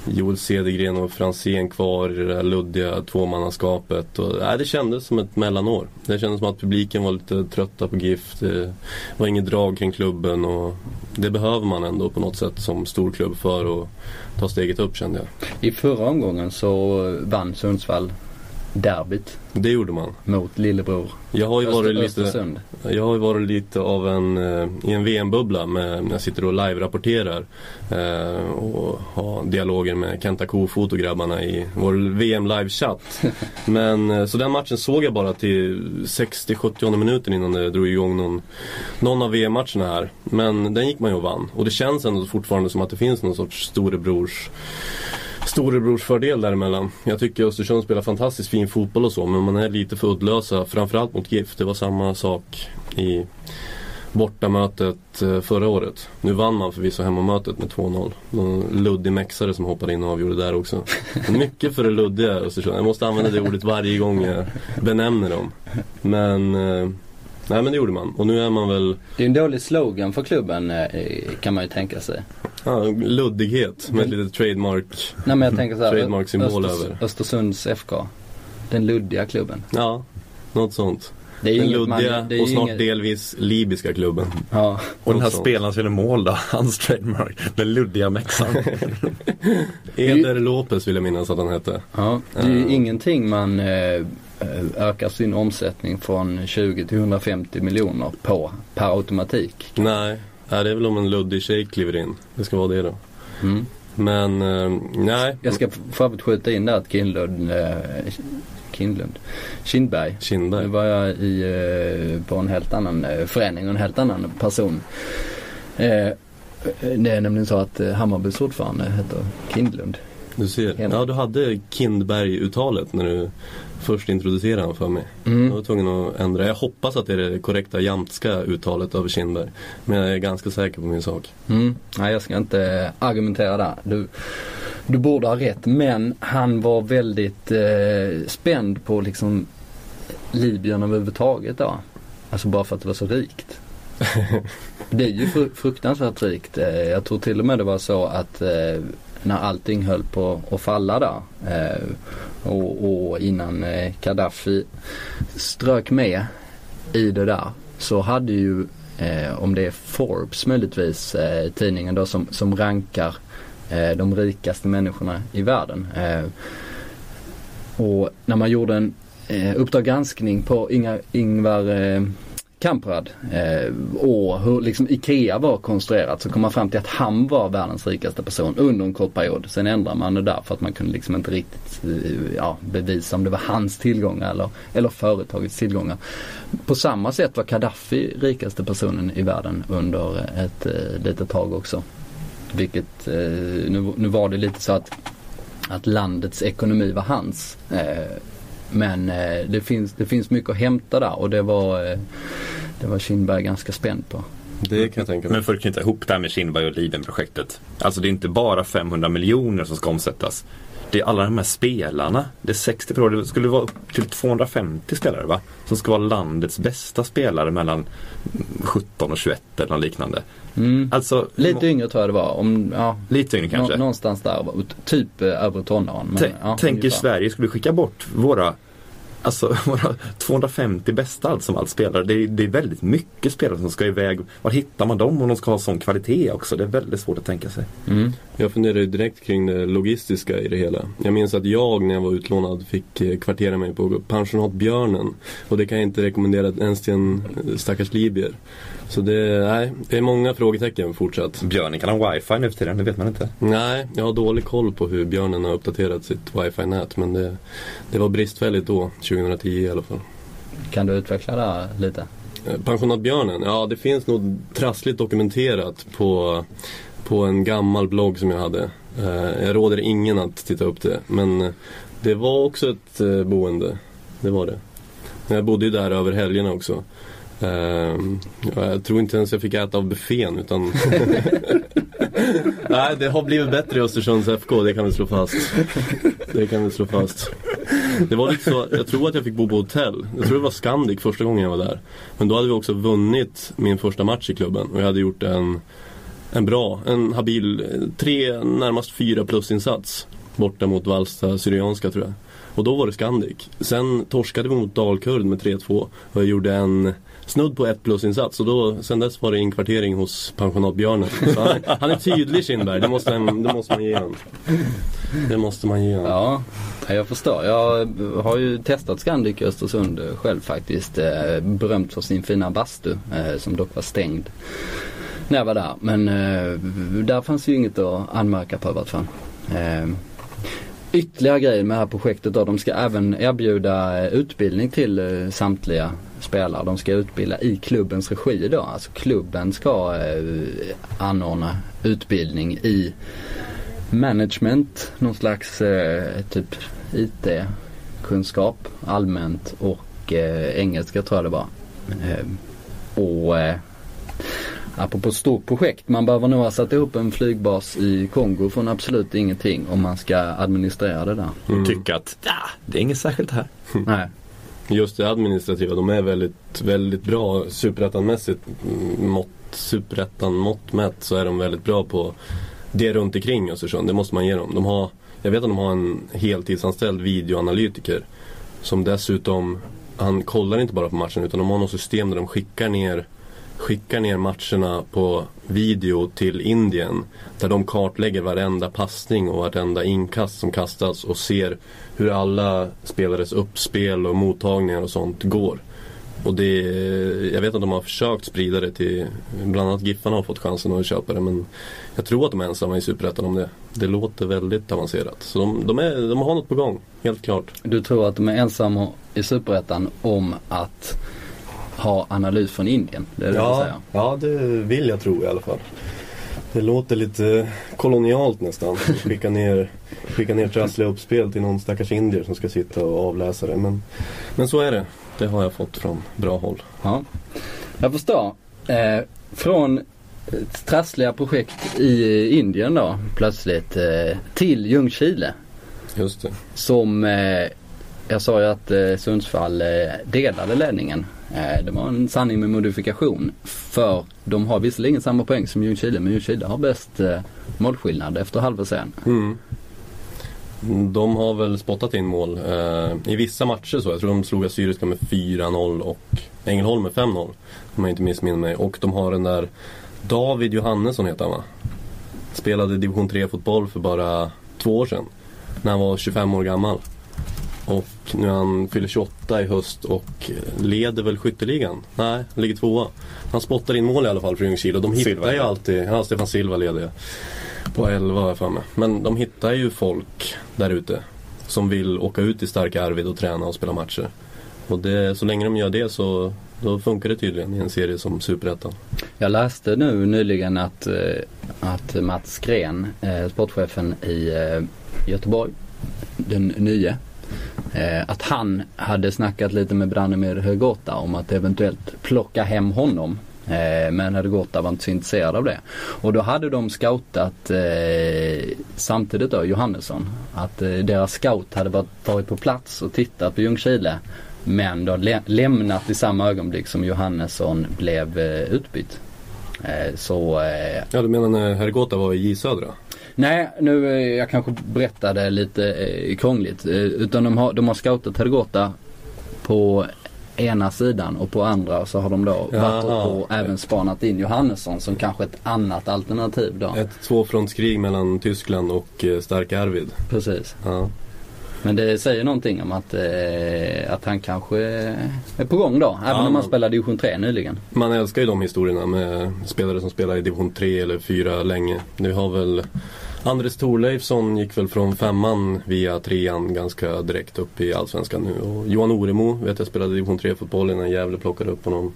Joel Cedergren och Franzén kvar i det där luddiga tvåmannaskapet. Och, nej, det kändes som ett mellanår. Det kändes som att publiken var lite trötta på GIF. Det var inget drag kring klubben och det behöver man ändå på något sätt som storklubb för att ta steget upp kände jag. I förra omgången så vann Sundsvall derbyt Det gjorde man. mot lillebror Jag har ju varit Öster, lite, Östersund. jag har ju varit lite av en, eh, i en VM-bubbla när jag sitter och live-rapporterar eh, och har dialoger med Kenta Kofot och grabbarna i vår VM live-chatt. Men eh, så den matchen såg jag bara till 60-70 minuten innan det drog igång någon, någon av VM-matcherna här. Men den gick man ju och vann. Och det känns ändå fortfarande som att det finns någon sorts storebrors storebrorsfördel däremellan. Jag tycker Östersund spelar fantastiskt fin fotboll och så men man är lite för uddlösa. Framförallt mot GIF. Det var samma sak i bortamötet eh, förra året. Nu vann man förvisso hemmamötet med 2-0. Någon luddig mexare som hoppade in och avgjorde där också. Mycket för det luddiga Östersund. Jag måste använda det ordet varje gång jag benämner dem. Men, eh, nej men det gjorde man. Och nu är man väl Det är en dålig slogan för klubben eh, kan man ju tänka sig. ja, luddighet med ett litet trademark. Nej men jag tänker så här, Trademark-symbol Östers- över. Östersunds FK. Den luddiga klubben. Ja, något sånt. Det är ju Den man- luddiga det är och snart inget- delvis libyska klubben. Ja. Och den här sånt. spelaren som gjorde mål då, hans trademark, den luddiga mexan. Eder Lopez vill jag minnas att han hette. ja. Det är ju Eh. ingenting man eh, ökar sin omsättning från 20 till 150 miljoner på per automatik. Nej, det är väl om en luddig tjej kliver in. Det ska vara det då. Mm. Men eh, nej, Jag ska för övrigt skjuta in där att Kindlund, eh, Kindlund, Kindberg. Nu Kindberg. var jag i, eh, på en helt annan eh, förening och en helt annan person. Eh, det är nämligen så att eh, Hammarbys ordförande heter Kindlund. Du ser. Ja, du hade Kindberg-uttalet när du först introducerade honom för mig. Mm. Jag var tvungen att ändra. Jag hoppas att det är det korrekta jamtska uttalet av Kindberg. Men jag är ganska säker på min sak. Mm. Nej jag ska inte argumentera där. Du, du borde ha rätt men han var väldigt eh, spänd på liksom Libyen överhuvudtaget då. Alltså bara för att det var så rikt. Det är ju fru- fruktansvärt rikt. Eh, Jag tror till och med det var så att eh, när allting höll på att falla där eh, och, och innan eh, Gaddafi strök med i det där så hade ju eh, om det är Forbes möjligtvis eh, tidningen då som, som rankar eh, de rikaste människorna i världen. Eh, och när man gjorde en eh, Uppdrag granskning på Inga, Ingvar eh, Kamprad eh, och hur liksom IKEA var konstruerat så kom man fram till att han var världens rikaste person under en kort period. Sen ändrade man det där för att man kunde liksom inte riktigt eh, ja, bevisa om det var hans tillgångar eller, eller företagets tillgångar. På samma sätt var Gaddafi rikaste personen i världen under ett eh, litet tag också. Vilket, eh, nu, nu var det lite så att, att landets ekonomi var hans. Eh, men eh, det, finns, det finns mycket att hämta där och det var, eh, det var Kindberg ganska spänd på. Det kan jag tänka mig. Men för att knyta ihop det här med Kindberg och Libyen-projektet. Alltså det är inte bara 500 miljoner som ska omsättas. Det är alla de här spelarna. Det är 60 per år. Det skulle vara upp till 250 spelare va? Som ska vara landets bästa spelare mellan 17 och 21 eller något liknande. Mm. Alltså, Lite yngre tror jag det var. Om, ja, lite yngre kanske. nå- någonstans där. Typ eh, över tonåren. men, Tänk, ja, tänk i ungefär. Sverige, skulle vi skicka bort våra Alltså våra 250 bästa allt som allt spelare. Det är, det är väldigt mycket spelare som ska iväg. Var hittar man dem om de ska ha sån kvalitet också? Det är väldigt svårt att tänka sig. Mm. Jag funderar ju direkt kring det logistiska i det hela. Jag minns att jag när jag var utlånad fick eh, kvartera mig på pensionat Björnen. Och det kan jag inte rekommendera ens till en eh, stackars libyer. Så det, nej, det är många frågetecken fortsatt. Björnen kan ha wifi nu för tiden, det vet man inte. Nej, jag har dålig koll på hur Björnen har uppdaterat sitt wifi-nät. Men det, det var bristfälligt då, 2010 i alla fall. Kan du utveckla det här lite? Eh, Pensionat Björnen, ja det finns nog trassligt dokumenterat på, på en gammal blogg som jag hade. Eh, Jag råder ingen att titta upp det. Men det var också ett eh, boende. Det var det. Jag bodde ju där över helgerna också. Eh, Jag tror inte ens jag fick äta av buffén utan Nej, det har blivit bättre i Östersunds FK, det kan vi slå fast. Det kan vi slå fast. Det var lite så, jag tror att jag fick bo på hotell. Jag tror det var Scandic första gången jag var där. Men då hade vi också vunnit min första match i klubben och jag hade gjort en, en bra, en habil, tre, närmast fyra plusinsats. Borta mot Valsta Syrianska tror jag. Och då var det Scandic. Sen torskade vi mot Dalkurd med 3-2 och jag gjorde en snudd på ett plusinsats och då, sen dess var det inkvartering hos pensionatbjörnen. Så han, han är tydlig Kindberg, det måste, det måste man ge honom. Det måste man ge honom. Ja, jag förstår. Jag har ju testat Scandic i Östersund själv faktiskt. Eh, berömt för sin fina bastu eh, som dock var stängd när jag var där. Men eh, där fanns ju inget att anmärka på i vart fall. Ytterligare grejer med det här projektet då. De ska även erbjuda utbildning till samtliga spelare. De ska utbilda i klubbens regi då. Alltså klubben ska eh, anordna utbildning i management, någon slags eh, typ IT-kunskap allmänt och eh, engelska tror jag det var. Eh, och eh, apropå stort projekt, man behöver nog ha satt ihop en flygbas i Kongo från absolut ingenting om man ska administrera det där. Mm. Tycka att ja, det är inget särskilt här. Nej. Just det administrativa, de är väldigt, väldigt bra superettanmässigt mm, mått, superettan mått mätt så är de väldigt bra på det runt omkring Östersund. Det måste man ge dem. De har, jag vet att de har en heltidsanställd videoanalytiker som dessutom, han kollar inte bara på matchen utan de har något system där de skickar ner skickar ner matcherna på video till Indien. Där de kartlägger varenda passning och varenda inkast som kastas och ser hur alla spelares uppspel och mottagningar och sånt går. Och det, jag vet att de har försökt sprida det till, bland annat Giffarna har fått chansen att köpa det men jag tror att de är ensamma i Superettan om det. Det låter väldigt avancerat. Så de, de, är, de har något på gång, helt klart. Du tror att de är ensamma i Superettan om att ha analys från Indien? Det är det säger? ja, det vill jag tro i alla fall. Det låter lite kolonialt nästan. Skicka ner, skicka ner trassliga uppspel till någon stackars indier som ska sitta och avläsa det. Men, men så är det. Det har jag fått från bra håll. Ja, jag förstår. Eh, från trassliga projekt i Indien då plötsligt eh, till Ljungskile. Just det. Som, eh, jag sa ju att eh, Sundsvall eh, delade ledningen. Eh, det var en sanning med modifikation. För de har visserligen samma poäng som Ljungskile men Ljungskile har bäst eh, målskillnad efter halva serien. Mm. De har väl spottat in mål eh, i vissa matcher så. Jag tror de slog Assyriska med 4-0 och Ängelholm med 5-0. Om jag inte missminner mig. Och de har den där David Johannesson heter han va? Spelade division 3 fotboll för bara två år sedan. När han var 25 år gammal. Och nu han fyller 28 i höst och leder väl skytteligan? Nej, han ligger tvåa. Han spottar in mål i alla fall för Ljungskile och de hittar Silva, ju ja. alltid, ja Stefan Silva leder jag. På 11 har jag för mig. Men de hittar ju folk där ute. Som vill åka ut till starka Arvid och träna och spela matcher. Och det, så länge de gör det så då funkar det tydligen i en serie som Superettan. Jag läste nu nyligen att, eh, att Mats Gren, eh, sportchefen i eh, Göteborg, den nye, eh, att han hade snackat lite med Branimir Högota om att eventuellt plocka hem honom Eh, men Högota var inte så intresserad av det. Och då hade de scoutat eh, samtidigt då Johannesson. Att eh, deras scout hade varit, varit på plats och tittat på Ljungskile. Men då lä lämnat i samma ögonblick som Johannesson blev eh, utbytt. Eh, så... Eh, ja du menar när Hergota var i J Södra? Nej, nu eh, jag kanske berättade lite eh, krångligt. Eh, utan de har, de har scoutat Herrgårda på ena sidan och på andra så har de då varit och, även spanat in Johannesson som kanske ett annat alternativ då. Ett tvåfrontskrig mellan Tyskland och eh, starka Arvid. Precis. Ja. Men det säger någonting om att, eh, att han kanske är på gång då. Även ja, om han spelade division 3 nyligen. Man älskar ju de historierna med spelare som spelar i division 3 eller 4 länge. Nu har väl Andres Thorleifsson gick väl från femman via trean ganska direkt upp i Allsvenskan nu. Och Johan Oremo vet jag spelade division 3-fotboll innan Gävle plockade upp honom.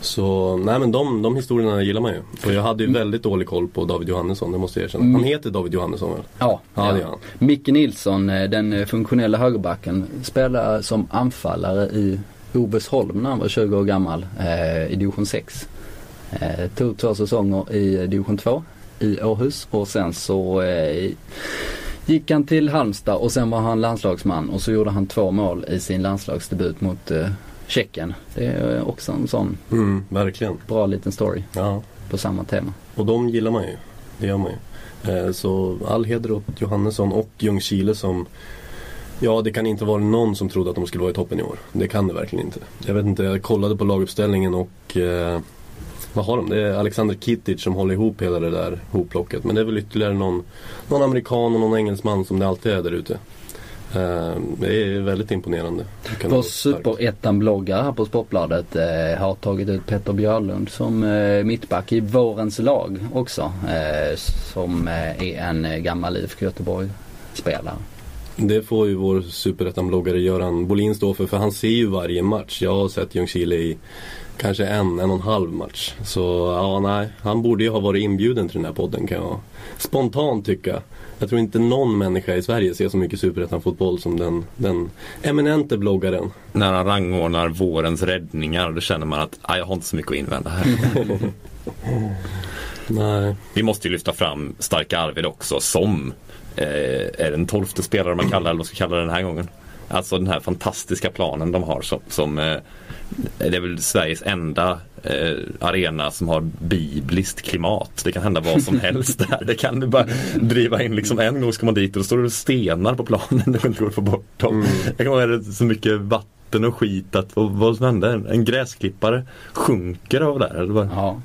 Så nej men de, de historierna gillar man ju. Och jag hade ju mm. väldigt dålig koll på David Johannesson, det måste jag erkänna. Han mm. heter David Johannesson väl? Ja, ja, det gör han. Micke Nilsson, eh, den eh, funktionella högerbacken, spelar som anfallare i Ovesholm när han var 20 år gammal eh, i division 6. Eh, tog två säsonger i division 2 i Åhus och sen så eh, gick han till Halmstad och sen var han landslagsman och så gjorde han två mål i sin landslagsdebut mot eh, Tjeckien. Det är också en sån mm, verkligen. bra liten story ja. på samma tema. Och de gillar man ju. Det gör man ju. Eh, så all heder åt Johannesson och Ljungskile som Ja, det kan inte vara någon som trodde att de skulle vara i toppen i år. Det kan det verkligen inte. Jag vet inte, jag kollade på laguppställningen och eh, vad har de? Det är Alexander Kittic som håller ihop hela det där hopplocket. Men det är väl ytterligare någon, någon amerikan och någon engelsman som det alltid är där ute. Uh, det är väldigt imponerande. Vår superettan-bloggare här på Sportbladet uh, har tagit ut Petter Björlund som uh, mittback i vårens lag också. som är en gammal IFK Göteborg-spelare. Det får ju vår superettan-bloggare Göran Bolin stå för, för han ser ju varje match. Jag har sett Ljungskile i kanske en, en och en halv match. Så ja, nej, han borde ju ha varit inbjuden till den här podden kan jag spontant tycka. Jag tror inte någon människa i Sverige ser så mycket superettan-fotboll som den, den eminente bloggaren. När han rangordnar vårens räddningar, då känner man att jag har inte så mycket att invända här. nej. Vi måste ju lyfta fram Starka Arvid också som eh, är den tolfte spelare man kallar, eller vad ska kalla den här gången. Alltså den här fantastiska planen de har som, som eh, det är väl Sveriges enda eh, arena som har bibliskt klimat. Det kan hända vad som helst där. Det kan du bara driva in liksom en gång ska man dit och då står det stenar på planen. Det går inte att få bort dem. Mm. Jag kommer ihåg så mycket vatten och skit att vad, vad som hände? En gräsklippare sjunker av där. Eller bara... Ja.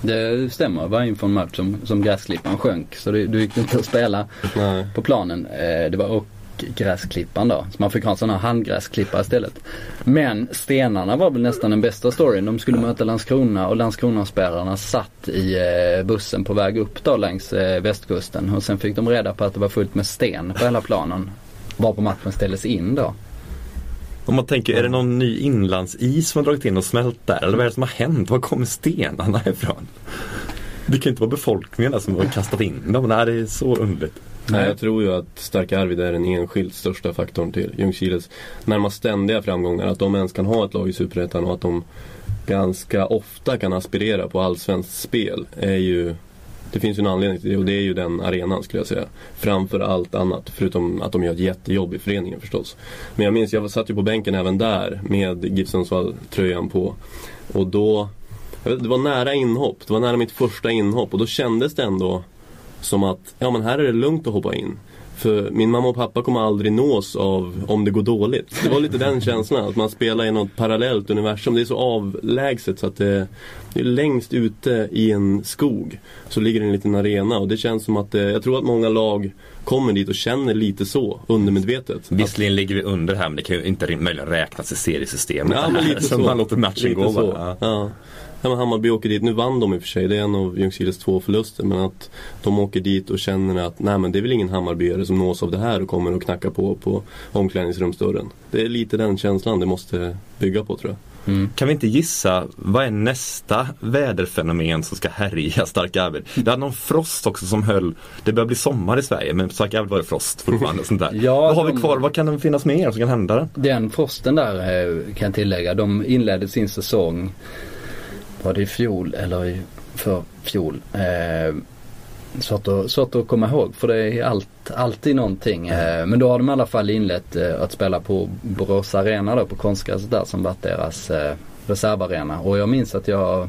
Det stämmer, det var inför en match som, som gräsklipparen sjönk så det, du gick inte att spela Nej. på planen. Eh, det var gräsklipparen då. Så man fick ha en sån här handgräsklippare istället. Men stenarna var väl nästan den bästa storyn. De skulle möta Landskrona och Landskronaspärrarna satt i eh, bussen på väg upp då längs eh, västkusten. Och sen fick de reda på att det var fullt med sten på hela planen. Varpå matchen ställdes in då. Om man tänker, är det någon ny inlandsis som har dragit in och smält där? Eller vad är det som har hänt? Var kommer stenarna ifrån? Det kan inte vara befolkningen som har kastat in dem. Nej, det är så underligt. Nej, jag tror ju att Starka Arvid är den enskilt största faktorn till Ljungskiles närmast ständiga framgångar. Att de ens kan ha ett lag i Superettan och att de ganska ofta kan aspirera på allsvenskt spel är ju det finns ju en anledning till det och det är ju den arenan skulle jag säga. Framför allt annat, förutom att de gör ett jättejobb i föreningen förstås. Men jag minns, jag satt ju på bänken även där med GIF tröjan på. Och då, det var nära inhopp, det var nära mitt första inhopp och då kändes det ändå som att, ja men här är det lugnt att hoppa in. För min mamma och pappa kommer aldrig nås av om det går dåligt. Det var lite den känslan, att man spelar i något parallellt universum. Det är så avlägset så att det, det är längst ute i en skog. Så ligger det en liten arena och det känns som att det, jag tror att många lag kommer dit och känner lite så undermedvetet. Visserligen ligger vi under här men det kan ju inte möjligen räknas i seriesystemet. Ja, men lite så. man låter matchen lite gå så. bara. Ja. Ja, men Hammarby åker dit, nu vann de i och för sig, det är en av Ljungskiles två förluster. Men att de åker dit och känner att nej men det är väl ingen Hammarbyare som nås av det här och kommer och knackar på på omklädningsrumsdörren. Det är lite den känslan det måste bygga på tror jag. Mm. Kan vi inte gissa, vad är nästa väderfenomen som ska härja Stark Arvid? Det hade någon frost också som höll, det börjar bli sommar i Sverige men Stark Arvid var det frost fortfarande. sånt där. ja, vad har de, vi kvar, vad kan det finnas mer som kan hända? Den frosten där eh, kan jag tillägga, de inledde sin säsong var det i fjol eller i för fjol. Eh, svårt, att, svårt att komma ihåg för det är allt, alltid någonting. Eh, men då har de i alla fall inlett eh, att spela på Borås Arena då på konstgräset där som varit deras eh, reservarena. Och jag minns att jag,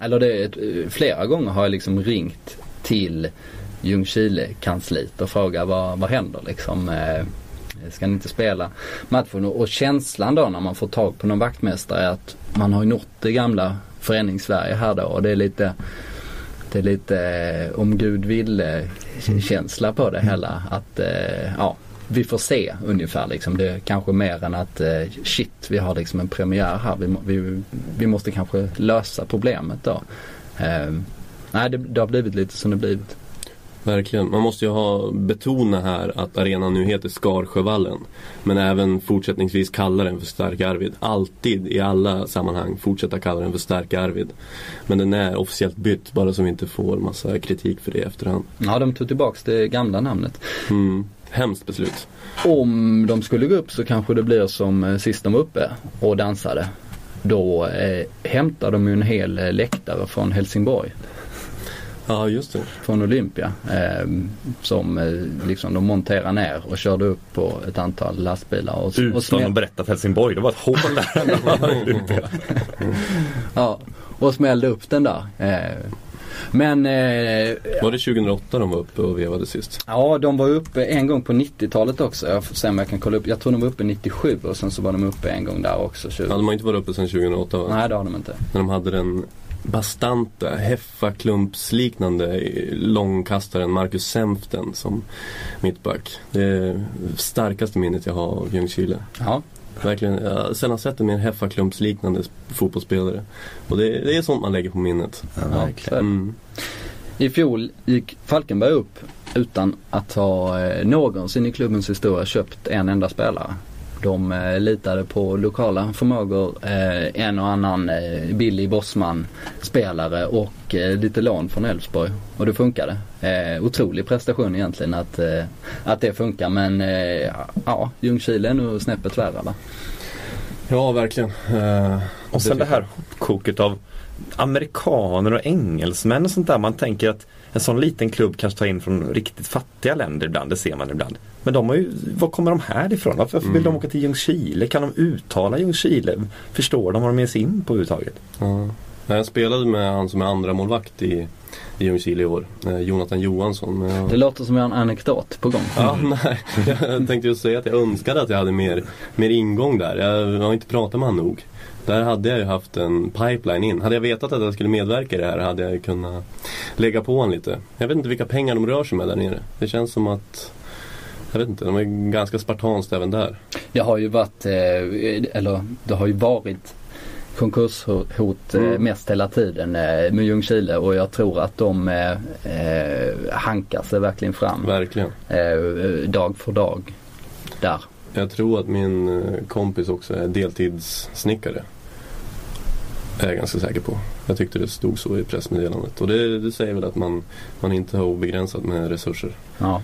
eller det, flera gånger har jag liksom ringt till Ljungskile-kansliet och frågat vad, vad händer liksom. Eh, ska ni inte spela matchen? Och känslan då när man får tag på någon vaktmästare är att man har nått det gamla föreningssverige här då och det är lite det är lite eh, om Gud ville känsla på det hela. Att eh, ja, vi får se ungefär liksom. Det är kanske mer än att eh, shit vi har liksom en premiär här. Vi, vi, vi måste kanske lösa problemet då. nej det, det har blivit lite som det blivit. Verkligen. Man måste ju ha betona här att arenan nu heter Skarsjövallen. Men även fortsättningsvis kalla den för Stark Arvid. Alltid i alla sammanhang fortsätta kalla den för Stark Arvid. Men den är officiellt bytt bara så vi inte får massa kritik för det i efterhand. Ja, de tog tillbaks det gamla namnet. Mm. Hemskt beslut. Om de skulle gå upp så kanske det blir som eh, sist de var uppe och dansade. Då eh, hämtar de ju en hel eh, läktare från Helsingborg. Ja, just det. Från Olympia. Eh, som eh, liksom de monterade ner och körde upp på ett antal lastbilar. Och, Utan och smäll... att berätta för Helsingborg, det var ett hål där. ja, och smällde upp den där. Eh, men... Eh, var det 2008 de var uppe och vevade sist? Ja, de var uppe en gång på 90-talet också. Jag får se om jag kan kolla upp. Jag tror de var uppe 97 och sen så var de uppe en gång där också. 20... Ja, de har inte varit uppe sedan 2008 va? Nej, det har de inte. Men de hade den bastanta, Heffa-klumpsliknande långkastaren Marcus Senften som mittback. Det är starkaste minnet jag har av Ljungskile. Ja. Verkligen, jag har sällan sett en mer Heffa-klumpsliknande fotbollsspelare. Och det, det, är sånt man lägger på minnet. Ja, verkligen. Mm. I fjol gick Falkenberg upp utan att ha eh, någonsin i klubbens historia köpt en enda spelare. De eh, litade på lokala förmågor, eh, en och annan eh, billig Bosman spelare och lite lån från Elfsborg. Och det funkade. Otrolig prestation egentligen att, att det funkar men ja, Ljungskile är nog snäppet värre va? Ja verkligen. Och sen det, det här hopkoket av amerikaner och engelsmän och sånt där. Man tänker att en sån liten klubb kanske tar in från riktigt fattiga länder ibland, det ser man ibland. Men de har ju, var kommer de här ifrån? Varför vill mm. de åka till Ljungskile? Kan de uttala Ljungskile? Förstår de vad de ger sig in på överhuvudtaget? Ja. Jag spelade med han som är andra målvakt i, i Ljungskile i år, eh, Jonathan Johansson. Jag... Det låter som en anekdot på gång. Ja, nej. Jag tänkte just säga att jag önskade att jag hade mer, mer ingång där. Jag har inte pratat med honom nog. Där hade jag ju haft en pipeline in. Hade jag vetat att jag skulle medverka i det här hade jag kunnat lägga på honom lite. Jag vet inte vilka pengar de rör sig med där nere. Det känns som att jag vet inte, de är ganska spartanskt även där. Det har ju varit, eh, eller det har ju varit konkurshot eh, mm. mest hela tiden eh, med Ljungskile och jag tror att de eh, hankar sig verkligen fram. Verkligen. dag för dag där. Jag tror att min kompis också är deltidssnickare. Är jag ganska säker på. Jag tyckte det stod så i pressmeddelandet. Och det, det säger väl att man, man inte har obegränsat med resurser. Ja.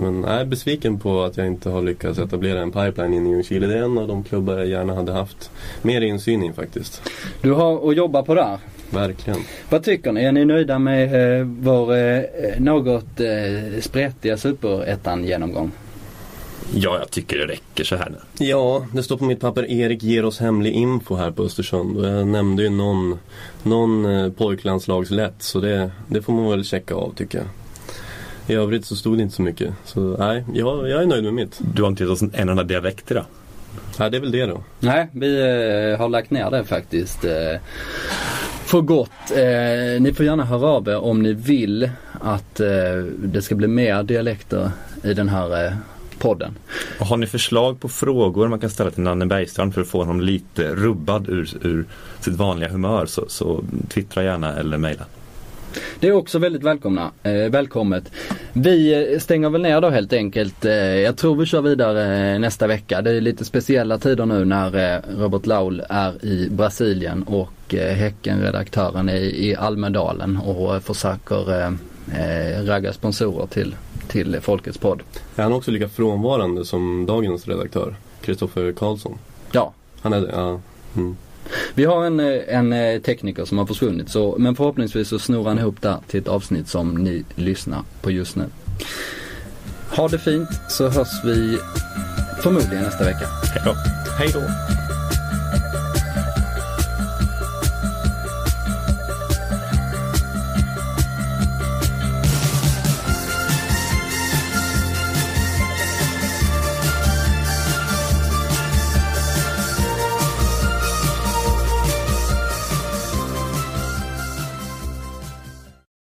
Men jag är besviken på att jag inte har lyckats etablera en pipeline in i Ljungskile. Det är en av de klubbar jag gärna hade haft mer insyn i faktiskt. Du har att jobba på där. Verkligen. Vad tycker ni? Är ni nöjda med eh, vår eh, något eh, spretiga superettan-genomgång? Ja, jag tycker det räcker så här nu. Ja, det står på mitt papper Erik ger oss hemlig info här på Östersund. Jag nämnde ju någon, någon eh, pojklandslagslätt så det, det får man väl checka av tycker jag. I övrigt så stod det inte så mycket. Så nej, jag, jag är nöjd med mitt. Du har inte gett oss en enda dialekt idag? Nej, det är väl det då. Nej, vi eh, har lagt ner det faktiskt. Eh, för gott. Eh, ni får gärna höra av er om ni vill att eh, det ska bli mer dialekter i den här eh, podden. Och har ni förslag på frågor man kan ställa till Nanne Bergstrand för att få honom lite rubbad ur, ur sitt vanliga humör så, så twittra gärna eller mejla. Det är också väldigt välkomna, eh, välkommet. Vi eh, stänger väl ner då helt enkelt. Eh, jag tror vi kör vidare eh, nästa vecka. Det är lite speciella tider nu när Robert Laul är i Brasilien och eh, Häcken-redaktören är i Almedalen och försöker eh, ragga sponsorer till, till Folkets podd. Är han också lika frånvarande som dagens redaktör, Kristoffer Karlsson? Ja. Han är det? Ja. Mm. Vi har en, eh, en eh, tekniker som har försvunnit så, men förhoppningsvis så snor han ihop det till ett avsnitt som ni lyssnar på just nu. Ha det fint så hörs vi förmodligen nästa vecka. Hej då. Hej då!